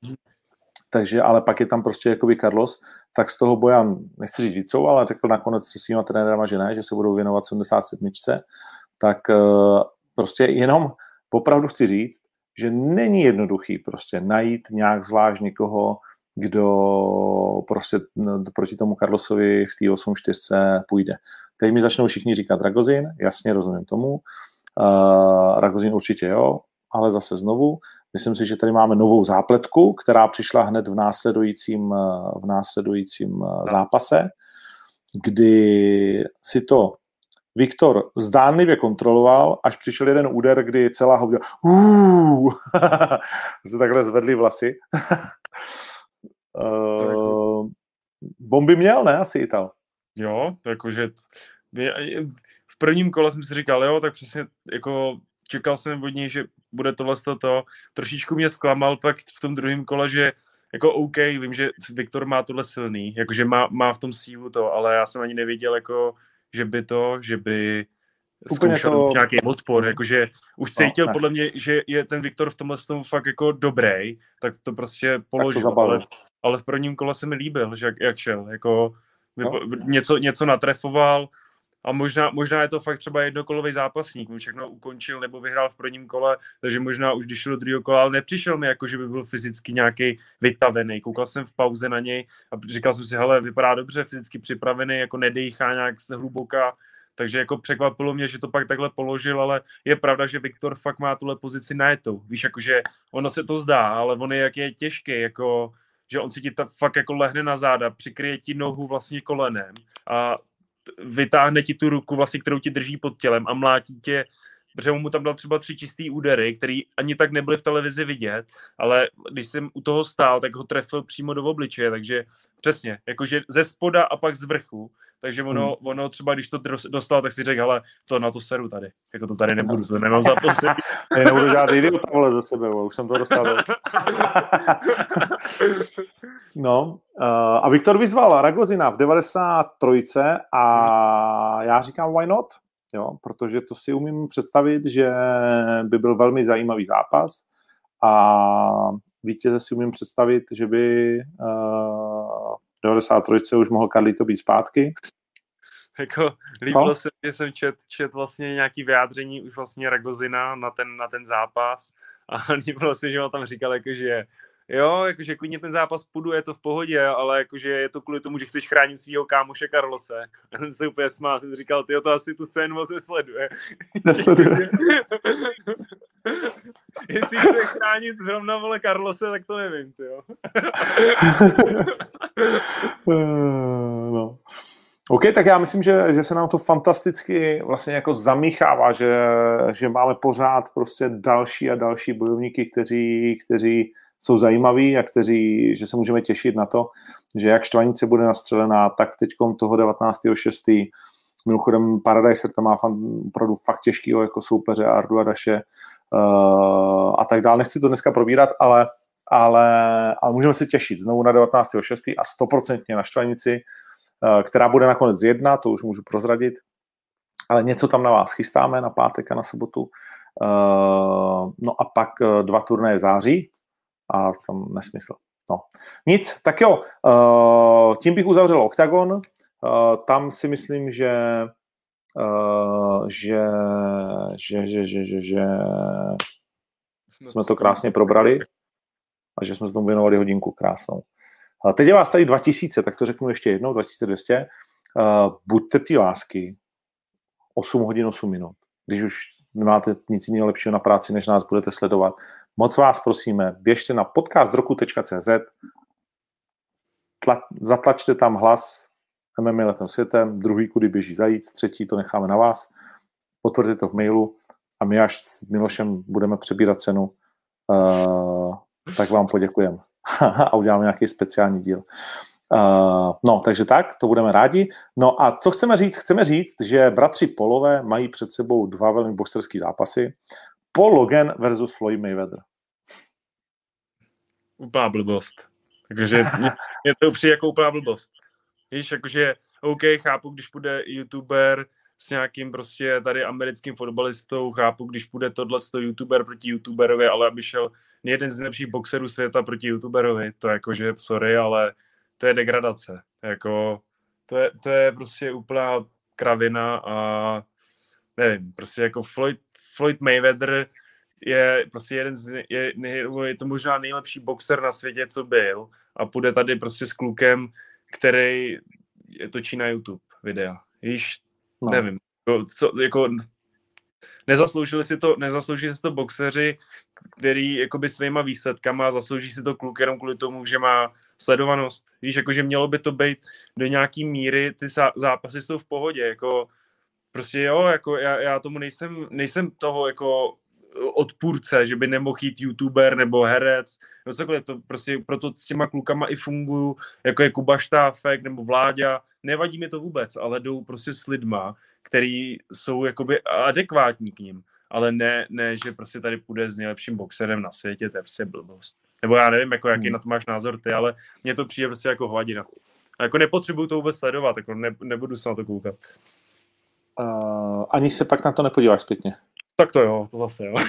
takže, ale pak je tam prostě jakoby Carlos, tak z toho Bojan, nechci říct vícou, ale řekl nakonec se svýma trenérama, že ne, že se budou věnovat 77. Tak uh, prostě jenom opravdu chci říct, že není jednoduchý prostě najít nějak zvlášť někoho, kdo prostě proti tomu Carlosovi v té 8-4 půjde. Teď mi začnou všichni říkat Ragozin, jasně rozumím tomu. Uh, Ragozin určitě jo, ale zase znovu, myslím si, že tady máme novou zápletku, která přišla hned v následujícím, v následujícím zápase, kdy si to Viktor zdánlivě kontroloval, až přišel jeden úder, kdy celá ho udělala <laughs> se takhle zvedly vlasy. <laughs> uh, bomby měl, ne? Asi Ital. Jo, jakože v prvním kole jsem si říkal, jo, tak přesně jako čekal jsem od něj, že bude tohle to. Trošičku mě zklamal pak v tom druhém kole, že jako OK, vím, že Viktor má tohle silný, jakože má, má v tom sílu to, ale já jsem ani nevěděl, jako, že by to, že by Úplně zkoušel to... nějaký odpor, jakože už no, cítil no, podle mě, že je ten Viktor v tomhle tom fakt jako dobrý, tak to prostě položil, to ale, ale v prvním kole se mi líbil, že jak, jak šel, jako no. něco, něco natrefoval, a možná, možná je to fakt třeba jednokolový zápasník, mu všechno ukončil nebo vyhrál v prvním kole, takže možná už když šel do druhého kola, ale nepřišel mi jako, že by byl fyzicky nějaký vytavený. Koukal jsem v pauze na něj a říkal jsem si, hele, vypadá dobře, fyzicky připravený, jako nedejchá nějak se hluboka, takže jako překvapilo mě, že to pak takhle položil, ale je pravda, že Viktor fakt má tuhle pozici najetou. Víš, jakože ono se to zdá, ale on je, jak je těžký, jako že on si ti fakt jako lehne na záda, přikryje ti nohu vlastně kolenem a vytáhne ti tu ruku, vlastně, kterou ti drží pod tělem a mlátí tě, protože mu tam dal třeba tři čistý údery, který ani tak nebyly v televizi vidět, ale když jsem u toho stál, tak ho trefil přímo do obličeje, takže přesně, jakože ze spoda a pak z vrchu, takže ono, hmm. ono třeba, když to dostal, tak si řekl, ale to na to seru tady. Jako to tady nebudu, to nemám za to. <laughs> Já nebudu žádný idiota vole ze sebe, už jsem to dostal. <laughs> no, uh, a Viktor vyzval Ragozina v 93. a já říkám, why not? Jo, protože to si umím představit, že by byl velmi zajímavý zápas a vítěze si umím představit, že by uh, 93. už mohl Carlito být zpátky. Jako líbilo se, že jsem čet, čet vlastně nějaký vyjádření už vlastně Ragozina na ten, na ten zápas a <laughs> líbilo se, že on tam říkal, jako, že jo, jakože klidně ten zápas půjdu, je to v pohodě, ale jakože je to kvůli tomu, že chceš chránit svého kámoše Karlose. Já jsem se úplně smál, jsem říkal, ty to asi tu scénu moc nesleduje. Nesleduje. <laughs> <laughs> Jestli chce chránit zrovna vole Karlose, tak to nevím, ty jo. <laughs> no. OK, tak já myslím, že, že se nám to fantasticky vlastně jako zamíchává, že, že máme pořád prostě další a další bojovníky, kteří, kteří jsou zajímaví a kteří, že se můžeme těšit na to, že jak Štvanice bude nastřelená, tak teď toho 19.6. Mimochodem Paradise tam má opravdu fakt těžkýho jako soupeře Ardu a Daše a tak dále. Nechci to dneska probírat, ale, ale, ale můžeme se těšit znovu na 19.6. a 100% na Štvanici, uh, která bude nakonec jedna, to už můžu prozradit. Ale něco tam na vás chystáme na pátek a na sobotu. Uh, no a pak dva turnaje září a tam nesmysl. No. Nic, tak jo, tím bych uzavřel OKTAGON. Tam si myslím, že že, že, že, že, že, že jsme to krásně probrali a že jsme se tomu věnovali hodinku krásnou. A teď je vás tady 2000, tak to řeknu ještě jednou, 2200. Uh, buďte ty lásky 8 hodin 8 minut. Když už nemáte nic jiného lepšího na práci, než nás budete sledovat, moc vás prosíme, běžte na podcastroku.cz, tla, zatlačte tam hlas MMA letem světem, druhý kudy běží zajíc, třetí to necháme na vás, potvrďte to v mailu a my až s Milošem budeme přebírat cenu, uh, tak vám poděkujeme <laughs> a uděláme nějaký speciální díl. Uh, no, takže tak, to budeme rádi. No a co chceme říct? Chceme říct, že bratři Polové mají před sebou dva velmi boxerský zápasy. Paul Logan versus Floyd Mayweather. Úplná blbost. Takže mě to přijde jako úplná blbost. Víš, jakože OK, chápu, když bude youtuber s nějakým prostě tady americkým fotbalistou, chápu, když bude tohle youtuber proti youtuberovi, ale aby šel jeden z nejlepších boxerů světa proti youtuberovi, to jakože, sorry, ale to je degradace. Jako, to, je, to je prostě úplná kravina a nevím, prostě jako Floyd, Floyd Mayweather je prostě jeden z, je, je to možná nejlepší boxer na světě, co byl a půjde tady prostě s klukem, který točí na YouTube videa. Víš, no. nevím, jako, co, jako nezasloužili si to, nezasloužili si to boxeři, který jakoby svýma výsledkama zaslouží si to kluk jenom kvůli tomu, že má sledovanost. Víš, jakože mělo by to být do nějaký míry, ty zápasy jsou v pohodě, jako prostě jo, jako já, já tomu nejsem, nejsem toho jako odpůrce, že by nemohl jít youtuber nebo herec, no cokoliv, to prostě proto s těma klukama i funguju, jako je Kuba Štáfek nebo Vláďa, nevadí mi to vůbec, ale jdou prostě s lidma, který jsou jakoby adekvátní k ním, ale ne, ne, že prostě tady půjde s nejlepším boxerem na světě, to je prostě blbost. Nebo já nevím, jako jaký hmm. na to máš názor ty, ale mně to přijde prostě jako hovadina. A jako nepotřebuju to vůbec sledovat, jako ne, nebudu se na to koukat. Uh, ani se pak na to nepodíváš zpětně. Tak to jo, to zase jo. <laughs>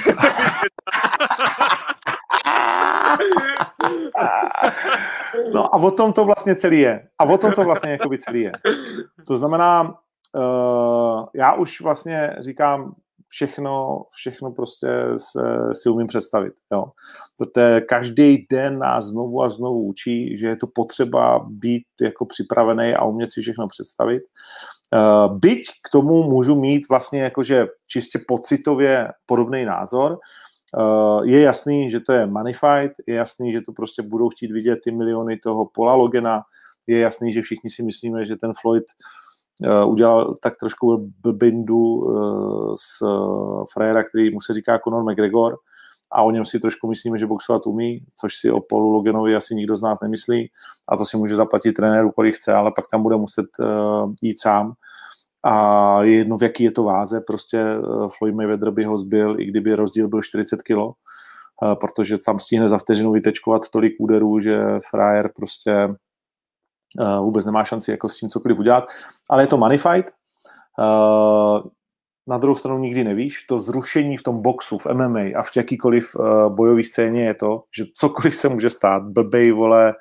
no a o tom to vlastně celý je. A o tom to vlastně jakoby celý je. To znamená, uh, já už vlastně říkám, všechno, všechno prostě se, si umím představit. Jo. Protože každý den nás znovu a znovu učí, že je to potřeba být jako připravený a umět si všechno představit. Uh, byť k tomu můžu mít vlastně jakože čistě pocitově podobný názor, uh, je jasný, že to je fight, je jasný, že to prostě budou chtít vidět ty miliony toho Pola Logena, je jasný, že všichni si myslíme, že ten Floyd uh, udělal tak trošku blbindu z frajera, který mu se říká Conor McGregor a o něm si trošku myslíme, že boxovat umí, což si o Paulu Loganovi asi nikdo z nás nemyslí. A to si může zaplatit trenéru, kolik chce, ale pak tam bude muset uh, jít sám. A je jedno, v jaký je to váze, prostě Floyd Mayweather by ho zbyl, i kdyby rozdíl byl 40 kg, protože tam stihne za vteřinu vytečkovat tolik úderů, že frajer prostě vůbec nemá šanci jako s tím cokoliv udělat, ale je to money fight. Na druhou stranu nikdy nevíš, to zrušení v tom boxu, v MMA a v jakýkoliv bojové scéně je to, že cokoliv se může stát. Blbej, vole,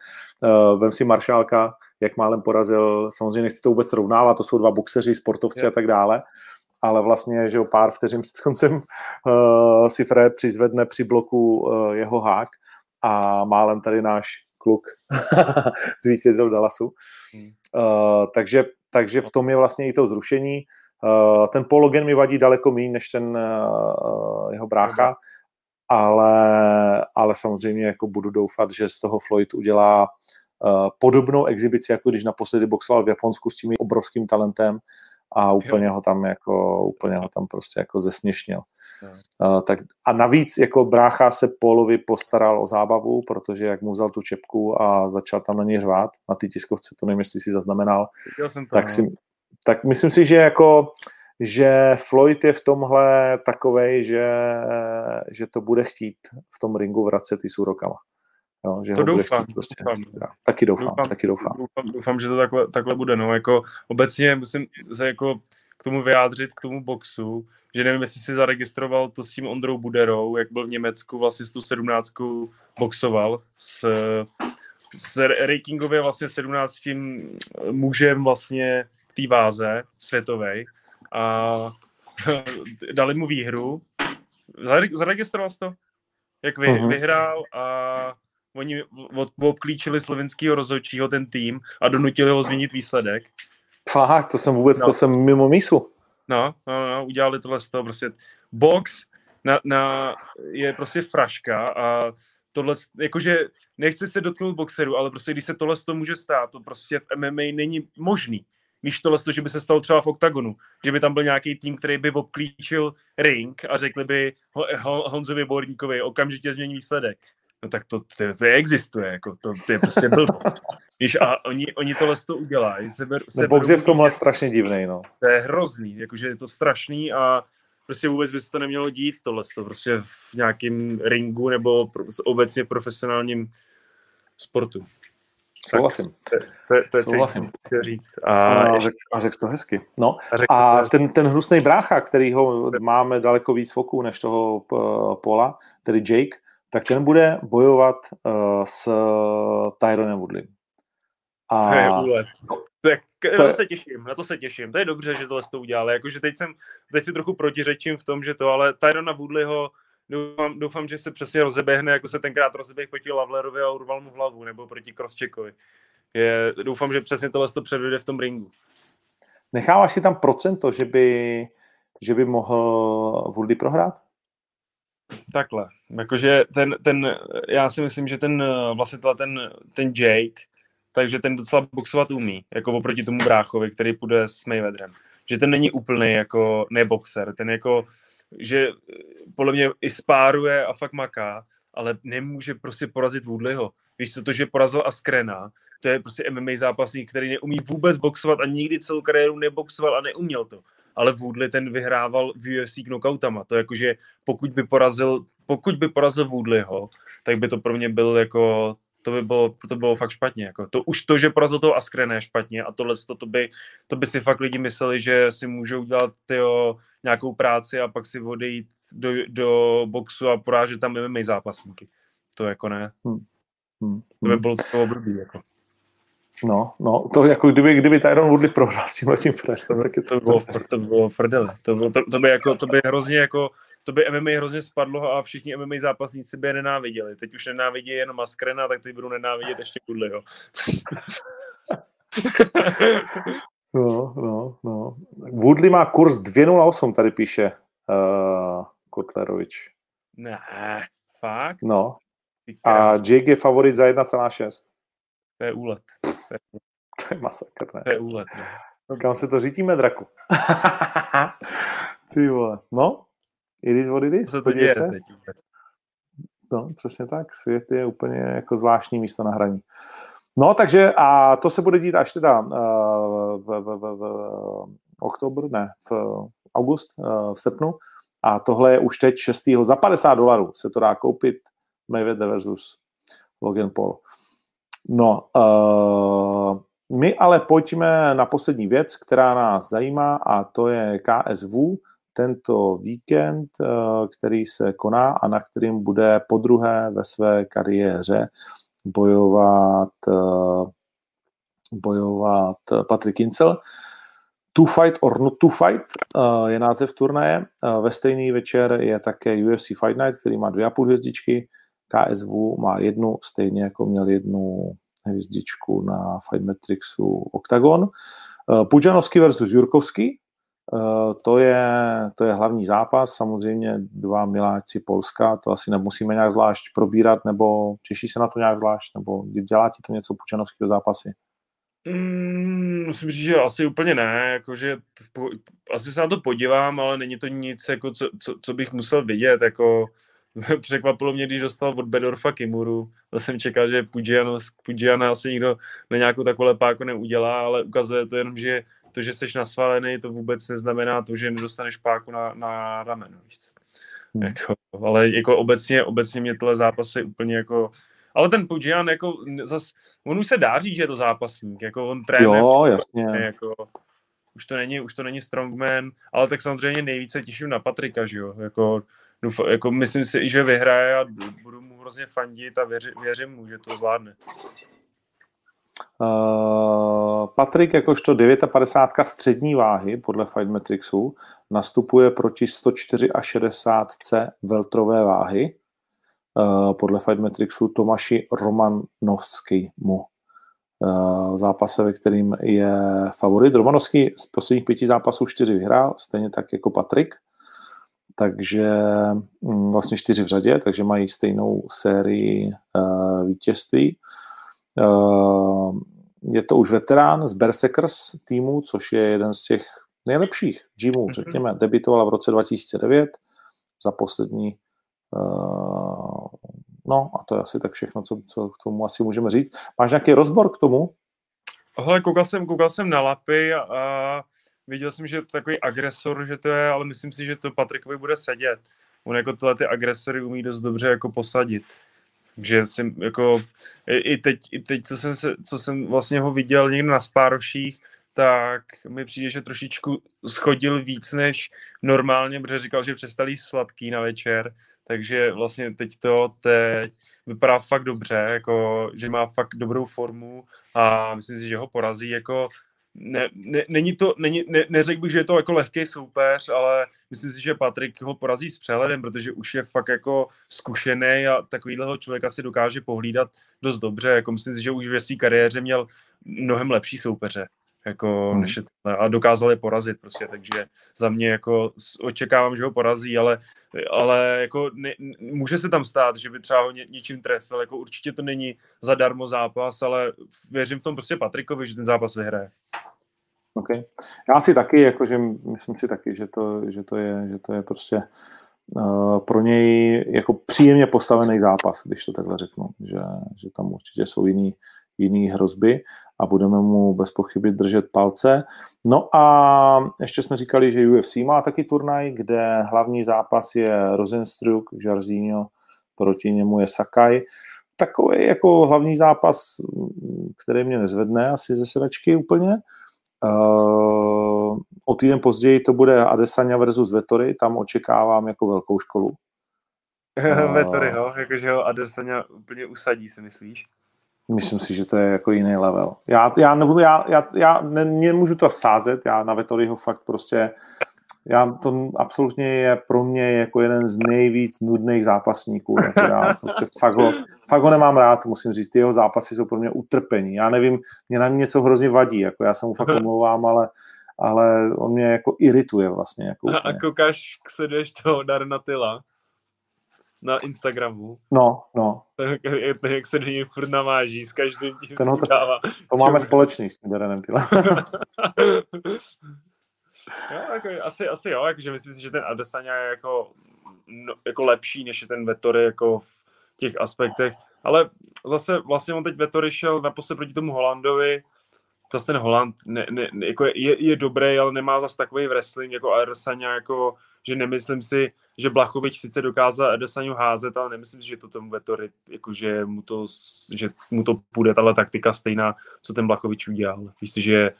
vem si maršálka, jak málem porazil, samozřejmě nechci to vůbec srovnávat, to jsou dva boxeři, sportovci je. a tak dále, ale vlastně, že o pár vteřin před koncem uh, si Fred přizvedne při bloku uh, jeho hák a málem tady náš kluk <laughs> zvítězil v Dallasu. Hmm. Uh, takže, takže v tom je vlastně i to zrušení. Uh, ten pologen mi vadí daleko méně než ten uh, jeho brácha, ale, ale samozřejmě jako budu doufat, že z toho Floyd udělá uh, podobnou exibici, jako když naposledy boxoval v Japonsku s tím obrovským talentem a úplně jo. ho tam jako, úplně ho tam prostě jako zesměšnil. Uh, tak, a navíc jako brácha se Polovi postaral o zábavu, protože jak mu vzal tu čepku a začal tam na něj řvát, na ty tiskovce, to nevím, jestli si zaznamenal, jsem to, tak, no. si, tak myslím si, že jako že Floyd je v tomhle takovej, že, že to bude chtít v tom ringu vracet i s úrokama. Jo, že to doufám, prostě doufám. Taky doufám, doufám, taky doufám. doufám. Doufám, že to takhle, takhle bude. No, jako obecně musím se jako k tomu vyjádřit, k tomu boxu, že nevím, jestli si zaregistroval to s tím Ondrou Buderou, jak byl v Německu vlastně s tu sedmnáctkou boxoval s, s ratingově vlastně 17 mužem vlastně té váze světové a <laughs> dali mu výhru. Zaregistroval jsi to? Jak vy, uh-huh. vyhrál a oni od, obklíčili slovenského rozhodčího ten tým a donutili ho změnit výsledek. Fakt, to jsem vůbec, no. to jsem mimo mísu. No, no, no, udělali tohle z toho prostě. Box na, na, je prostě fraška a tohle, jakože nechci se dotknout boxeru, ale prostě když se tohle z toho může stát, to prostě v MMA není možný. Víš tohle, že by se stalo třeba v OKTAGONu, že by tam byl nějaký tým, který by obklíčil ring a řekli by Honzovi Borníkovi, okamžitě změní výsledek. No tak to, to, to existuje, jako to, to je prostě blbost. Víš, a oni, oni tohle to udělají. Seber, no, box je v tomhle strašně divný, no. To je hrozný, jakože je to strašný a prostě vůbec by se to nemělo dít, tohle to prostě v nějakém ringu nebo obecně profesionálním sportu. Souhlasím. To, to, to je Souhlasím. chtěl říct. A, a, řek, a řekl to hezky. No, a, a ten, ten hnusný brácha, kterýho máme daleko víc foků než toho Pola, tedy Jake, tak ten bude bojovat uh, s Tyronem Woodley. A... To úlet. Tak to je... se těším, na to se těším. To je dobře, že tohle to udělali. Jakože teď jsem, teď si trochu protiřečím v tom, že to, ale Tyrona Woodleyho doufám, doufám, že se přesně rozeběhne, jako se tenkrát rozeběh proti Lavlerovi a urval mu hlavu, nebo proti Crosscheckovi. Je, doufám, že přesně tohle to předvede v tom ringu. Necháváš si tam procento, že by, že by mohl Woodley prohrát? Takhle, jakože ten, ten, já si myslím, že ten vlastně ten, ten Jake, takže ten docela boxovat umí, jako oproti tomu bráchovi, který půjde s Mayweatherem. Že ten není úplný jako neboxer, ten jako že eh, podle mě i spáruje a fakt maká, ale nemůže prostě porazit Woodleyho. Víš co, to, že porazil Askrena, to je prostě MMA zápasník, který neumí vůbec boxovat a nikdy celou kariéru neboxoval a neuměl to. Ale Woodley ten vyhrával v UFC knockoutama. To jakože pokud by porazil, pokud by porazil Woodleyho, tak by to pro mě byl jako to by bylo, to bylo fakt špatně. Jako. To, už to, že porazil toho Askrena je špatně a tohle to, to, by, to by si fakt lidi mysleli, že si můžou dělat tyjo, nějakou práci a pak si odejít do, do boxu a porážet tam MMA zápasníky. To jako ne. Hmm. Hmm. To by bylo to období. Jako. No, no, to jako kdyby, kdyby Tyron Woodley prohrál s tím letím tak je to, to bylo, to bylo. To, bylo, to, to, by jako, to by hrozně jako, to by MMA hrozně spadlo a všichni MMA zápasníci by je nenáviděli. Teď už nenávidí jenom Maskrena, tak teď budou nenávidět ještě Woodleyho. No, no, no. Woodley má kurz 2.08, tady píše uh, Kotlerovič. Ne, fakt? No. A Jake je favorit za 1,6. To je úlet. To je, <laughs> to je masakr, ne? To je úlet, ne? No. Kam se to řítíme, draku? <laughs> Ty vole. No, it is what it is. Co to děje se. teď? No, přesně tak. Svět je úplně jako zvláštní místo na hraní. No, takže a to se bude dít až teda uh, v, v, v, v oktobr, ne, v august, uh, v srpnu. A tohle je už teď 6. za 50 dolarů se to dá koupit Mayweather versus Logan Paul. No, uh, my ale pojďme na poslední věc, která nás zajímá a to je KSV, tento víkend, který se koná a na kterým bude podruhé ve své kariéře bojovat, eh, bojovat Patrick Incel. To Fight or Not to Fight eh, je název turnaje. Eh, ve stejný večer je také UFC Fight Night, který má dvě a půl hvězdičky. KSV má jednu, stejně jako měl jednu hvězdičku na Fight Matrixu Octagon. Pujanovský versus Jurkovský, Eh, to je, to je hlavní zápas, samozřejmě dva miláčci Polska, to asi nemusíme nějak zvlášť probírat, nebo těší se na to nějak zvlášť, nebo dělá ti to něco pučanovského zápasy? Mm, musím říct, že asi úplně ne, jakože po, asi se na to podívám, ale není to nic, jako co, co, co bych musel vidět, jako <laughs> překvapilo mě, když dostal od Bedorfa Kimuru, to jsem čekal, že Pujiana asi nikdo na nějakou takovou páku neudělá, ale ukazuje to jenom, že to, že jsi nasvalený, to vůbec neznamená to, že nedostaneš páku na, na rameno, víš co. Hmm. Jako, ale jako obecně, obecně mě tohle zápasy úplně jako ale ten Pujian jako zas, on už se dá říct, že je to zápasník, jako on trénuje. Jo, jasně. Jako, už to není, už to není strongman, ale tak samozřejmě nejvíce těším na Patrika, že jo, jako, doufám, jako myslím si, že vyhraje a budu mu hrozně fandit a věři, věřím mu, že to zvládne. Uh, Patrik jakožto 59 střední váhy podle Fight Matrixu nastupuje proti 164 C veltrové váhy uh, podle Fight Matrixu Tomáši Romanovskému. Uh, zápase, ve kterým je favorit. Romanovský z posledních pěti zápasů čtyři vyhrál, stejně tak jako Patrik. Takže um, vlastně čtyři v řadě, takže mají stejnou sérii vítězství. Uh, je to už veterán z Berserkers týmu, což je jeden z těch nejlepších gymů, mhm. řekněme. Debitoval v roce 2009 za poslední uh, no a to je asi tak všechno, co, co k tomu asi můžeme říct. Máš nějaký rozbor k tomu? Hele, koukal jsem, koukal jsem na lapy a, a viděl jsem, že je takový agresor, že to je, ale myslím si, že to Patrikovi bude sedět. On jako tyhle ty agresory umí dost dobře jako posadit. Takže jsem jako, i teď, i teď co, jsem se, co jsem vlastně ho viděl někde na spároších, tak mi přijde, že trošičku schodil víc než normálně, protože říkal, že přestali sladký na večer, takže vlastně teď to teď vypadá fakt dobře, jako, že má fakt dobrou formu a myslím si, že ho porazí jako ne, ne, není to, není, ne, neřekl bych, že je to jako lehký soupeř, ale myslím si, že Patrik ho porazí s přehledem, protože už je fakt jako zkušený a takovýhleho člověka si dokáže pohlídat dost dobře. Jako myslím si, že už ve své kariéře měl mnohem lepší soupeře. Jako, hmm. než je, a dokázal je porazit prostě, takže za mě jako očekávám, že ho porazí, ale, ale jako ne, může se tam stát, že by třeba ho ně, něčím trefil, jako určitě to není zadarmo zápas, ale věřím v tom prostě Patrikovi, že ten zápas vyhraje. Okay. Já si taky, jako, že myslím si taky, že to, že to, je, že to je prostě uh, pro něj jako příjemně postavený zápas, když to takhle řeknu, že, že tam určitě jsou jiný, jiný hrozby a budeme mu bez pochyby držet palce. No a ještě jsme říkali, že UFC má taky turnaj, kde hlavní zápas je Rosenstruck, Jarzinho, proti němu je Sakai. Takový jako hlavní zápas, který mě nezvedne asi ze sedačky úplně. Uh, o týden později to bude Adesanya versus Vettori, tam očekávám jako velkou školu. <laughs> Vettori, jo, jakože ho Adesanya úplně usadí, si myslíš? Myslím si, že to je jako jiný level. Já, já, nebudu, já, já, já ne, nemůžu to vsázet, já na Vettoriho fakt prostě, já to absolutně je pro mě jako jeden z nejvíc nudných zápasníků. Jako já prostě fakt, ho, fakt ho nemám rád, musím říct. Ty jeho zápasy jsou pro mě utrpení. Já nevím, mě na mě něco hrozně vadí, jako já se mu fakt <laughs> omlouvám, ale, ale on mě jako irituje vlastně. Jako a koukáš, sleduješ toho Darnatila? Na Instagramu. No, no. Tak, jak se do něj furt namáží, s každým tím to, no, to, dává. To máme společný s tím Berenem, <laughs> jo, jako, asi, asi jo, jakože myslím si, že ten Adesanya je jako, no, jako lepší, než je ten Vettori jako v těch aspektech, ale zase vlastně on teď Vettori šel naposled proti tomu Holandovi, zase ten Holand ne, ne, jako je, je, dobrý, ale nemá zase takový wrestling jako Adesanya, jako že nemyslím si, že Blachovič sice dokázal Edesanyu házet, ale nemyslím si, že to tomu Vettori, jako že mu to, že mu to půjde tahle taktika stejná, co ten Blachovič udělal. Víš si, že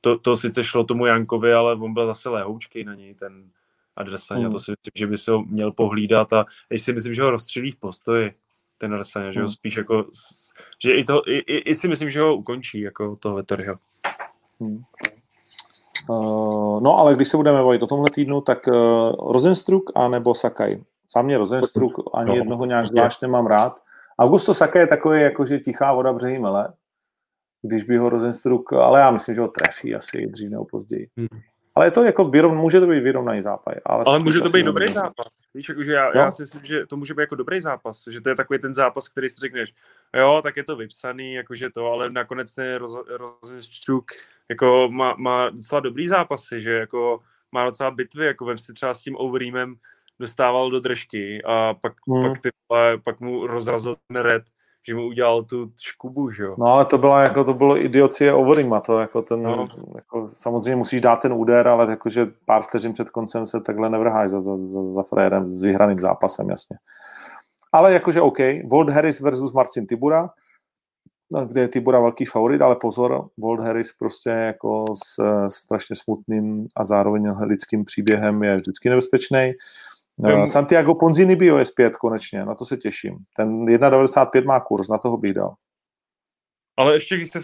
to, to sice šlo tomu Jankovi, ale on byl zase lehoučkej na něj, ten Adesanya, hmm. to si myslím, že by se ho měl pohlídat a já si myslím, že ho rozstřelí v postoji ten Adesanya, že ho hmm. spíš jako, že i, to, i, i, i si myslím, že ho ukončí, jako toho Vettoriho. Hmm. Uh, no ale když se budeme bavit o tomhle týdnu, tak uh, Rosenstruck a nebo Sakai. Sám mě Rosenstruck ani no, jednoho nějak zvlášť nemám rád. Augusto Sakai je takový, jakože tichá voda břehy mele. Když by ho Rosenstruck, ale já myslím, že ho trefí asi dřív nebo později. Hmm. Ale je to jako vyrov, může to být vyrovnaný zápas. Ale, ale může to být dobrý nevím. zápas. Víš, jakože já, já si myslím, že to může být jako dobrý zápas, že to je takový ten zápas, který si řekneš, jo, tak je to vypsaný, jakože to, ale nakonec ten roz, Rozenštruk jako má, má docela dobrý zápasy, že jako má docela bitvy, jako vem si třeba s tím Overeemem dostával do držky a pak, hmm. pak, ty, pak mu rozrazil ten red že mu udělal tu škubu, že jo. No ale to byla jako, to bylo idiocie Overima, to jako ten, no. jako, samozřejmě musíš dát ten úder, ale jakože pár vteřin před koncem se takhle nevrháš za, za, za, za frérem s vyhraným zápasem, jasně. Ale jakože OK, Walt Harris versus Marcin Tibura, no, kde je Tibora velký favorit, ale pozor, Walt Harris prostě jako s strašně smutným a zároveň lidským příběhem je vždycky nebezpečný. Um, Santiago Ponzini bio je zpět konečně, na to se těším. Ten 1,95 má kurz, na toho bych dal. Ale ještě, když se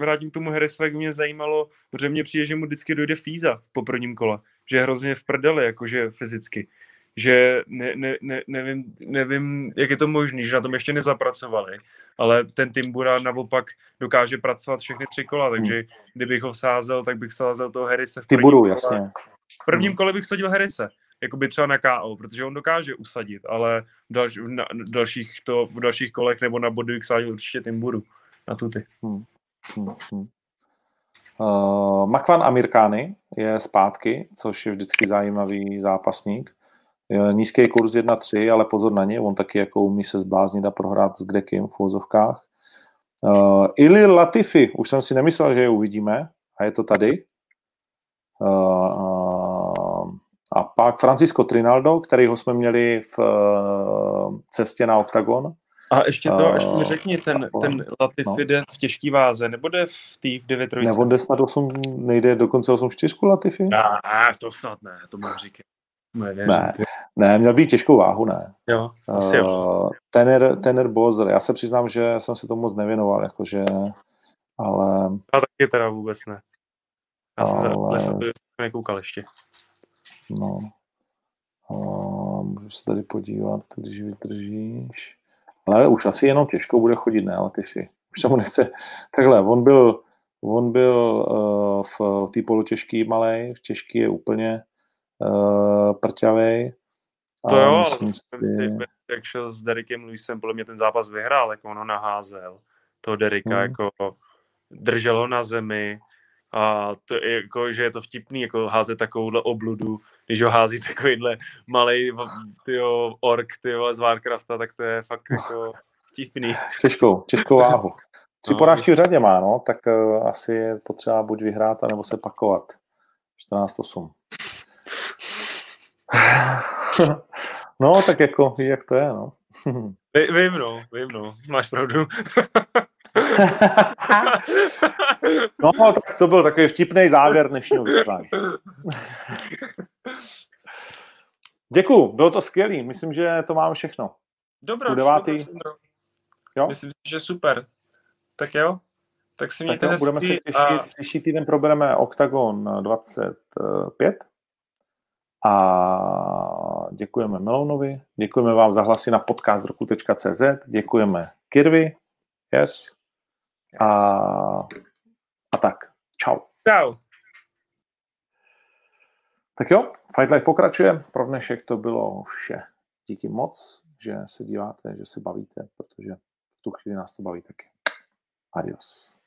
vrátím k tomu Harrisovi, mě zajímalo, protože mně přijde, že mu vždycky dojde fíza po prvním kole, že je hrozně v prdeli, jakože fyzicky. Že ne, ne, ne, nevím, nevím, jak je to možné, že na tom ještě nezapracovali, ale ten Timbura naopak dokáže pracovat všechny tři kola, takže hmm. kdybych ho vsázel, tak bych vsázel toho Harrise v prvním kole. jasně. V prvním hmm. kole bych sadil Harrise, jakoby třeba na KO, protože on dokáže usadit, ale v, na, dalších, to, v dalších kolech nebo na body sadil určitě Timburu na tuty. Hmm. Hmm. Uh, Makvan Amirkány je zpátky, což je vždycky zajímavý zápasník. Je nízký kurz 1-3, ale pozor na ně, on taky jako umí se zbláznit a prohrát s Grekem v úzovkách. Uh, Ili Latifi, už jsem si nemyslel, že je uvidíme, a je to tady. Uh, a pak Francisco Trinaldo, kterýho jsme měli v uh, cestě na OKTAGON, a ještě to, uh, ještě mi řekni, ten, ten Latifi no. jde v těžký váze, nebo jde v té v 9 Ne, on jde snad 8, nejde dokonce 8 4 Latifi? Ne, to snad ne, to můžu říkat. Ne, ne, ne, měl být těžkou váhu, ne. Jo, asi uh, jo. Tener, tener Bozer, já se přiznám, že jsem se tomu moc nevěnoval, jakože, ale... Já taky teda vůbec ne. Já ale... jsem to nekoukal ještě. No. Uh, můžu se tady podívat, když vydržíš. Ale už asi jenom těžko bude chodit, ne, ale ty si. Už se mu nechce. Takhle, on byl, on byl uh, v té polotěžký malej, v těžký je úplně uh, prťavej. To jo, ale si... jak šel s Derekem Lewisem, podle mě ten zápas vyhrál, jako on ho naházel, toho Derika, hmm. jako držel ho na zemi, a to je jako, že je to vtipný, jako házet takovouhle obludu, když ho hází takovýhle malý tyjo, ork tyjo, z Warcrafta, tak to je fakt jako vtipný. Těžkou, těžkou váhu. Tři no. porážky v řadě má, no, tak uh, asi je potřeba buď vyhrát, nebo se pakovat. 14-8. <laughs> no, tak jako, jak to je, no. <laughs> vím, no, vím, no, máš pravdu. <laughs> no, tak to byl takový vtipný závěr dnešního vysílání. Děkuju, bylo to skvělý. Myslím, že to máme všechno. Dobrá, devátý. Jo? Myslím, že super. Tak jo, tak si mějte tak jo, budeme se těšit, a... příští týden probereme Octagon 25 a děkujeme Melonovi, děkujeme vám za hlasy na podcast roku.cz, děkujeme Kirvi, yes, a, a tak. Čau. Čau. Tak jo, Fight Life pokračuje. Pro dnešek to bylo vše. Díky moc, že se díváte, že se bavíte, protože v tu chvíli nás to baví taky. Adios.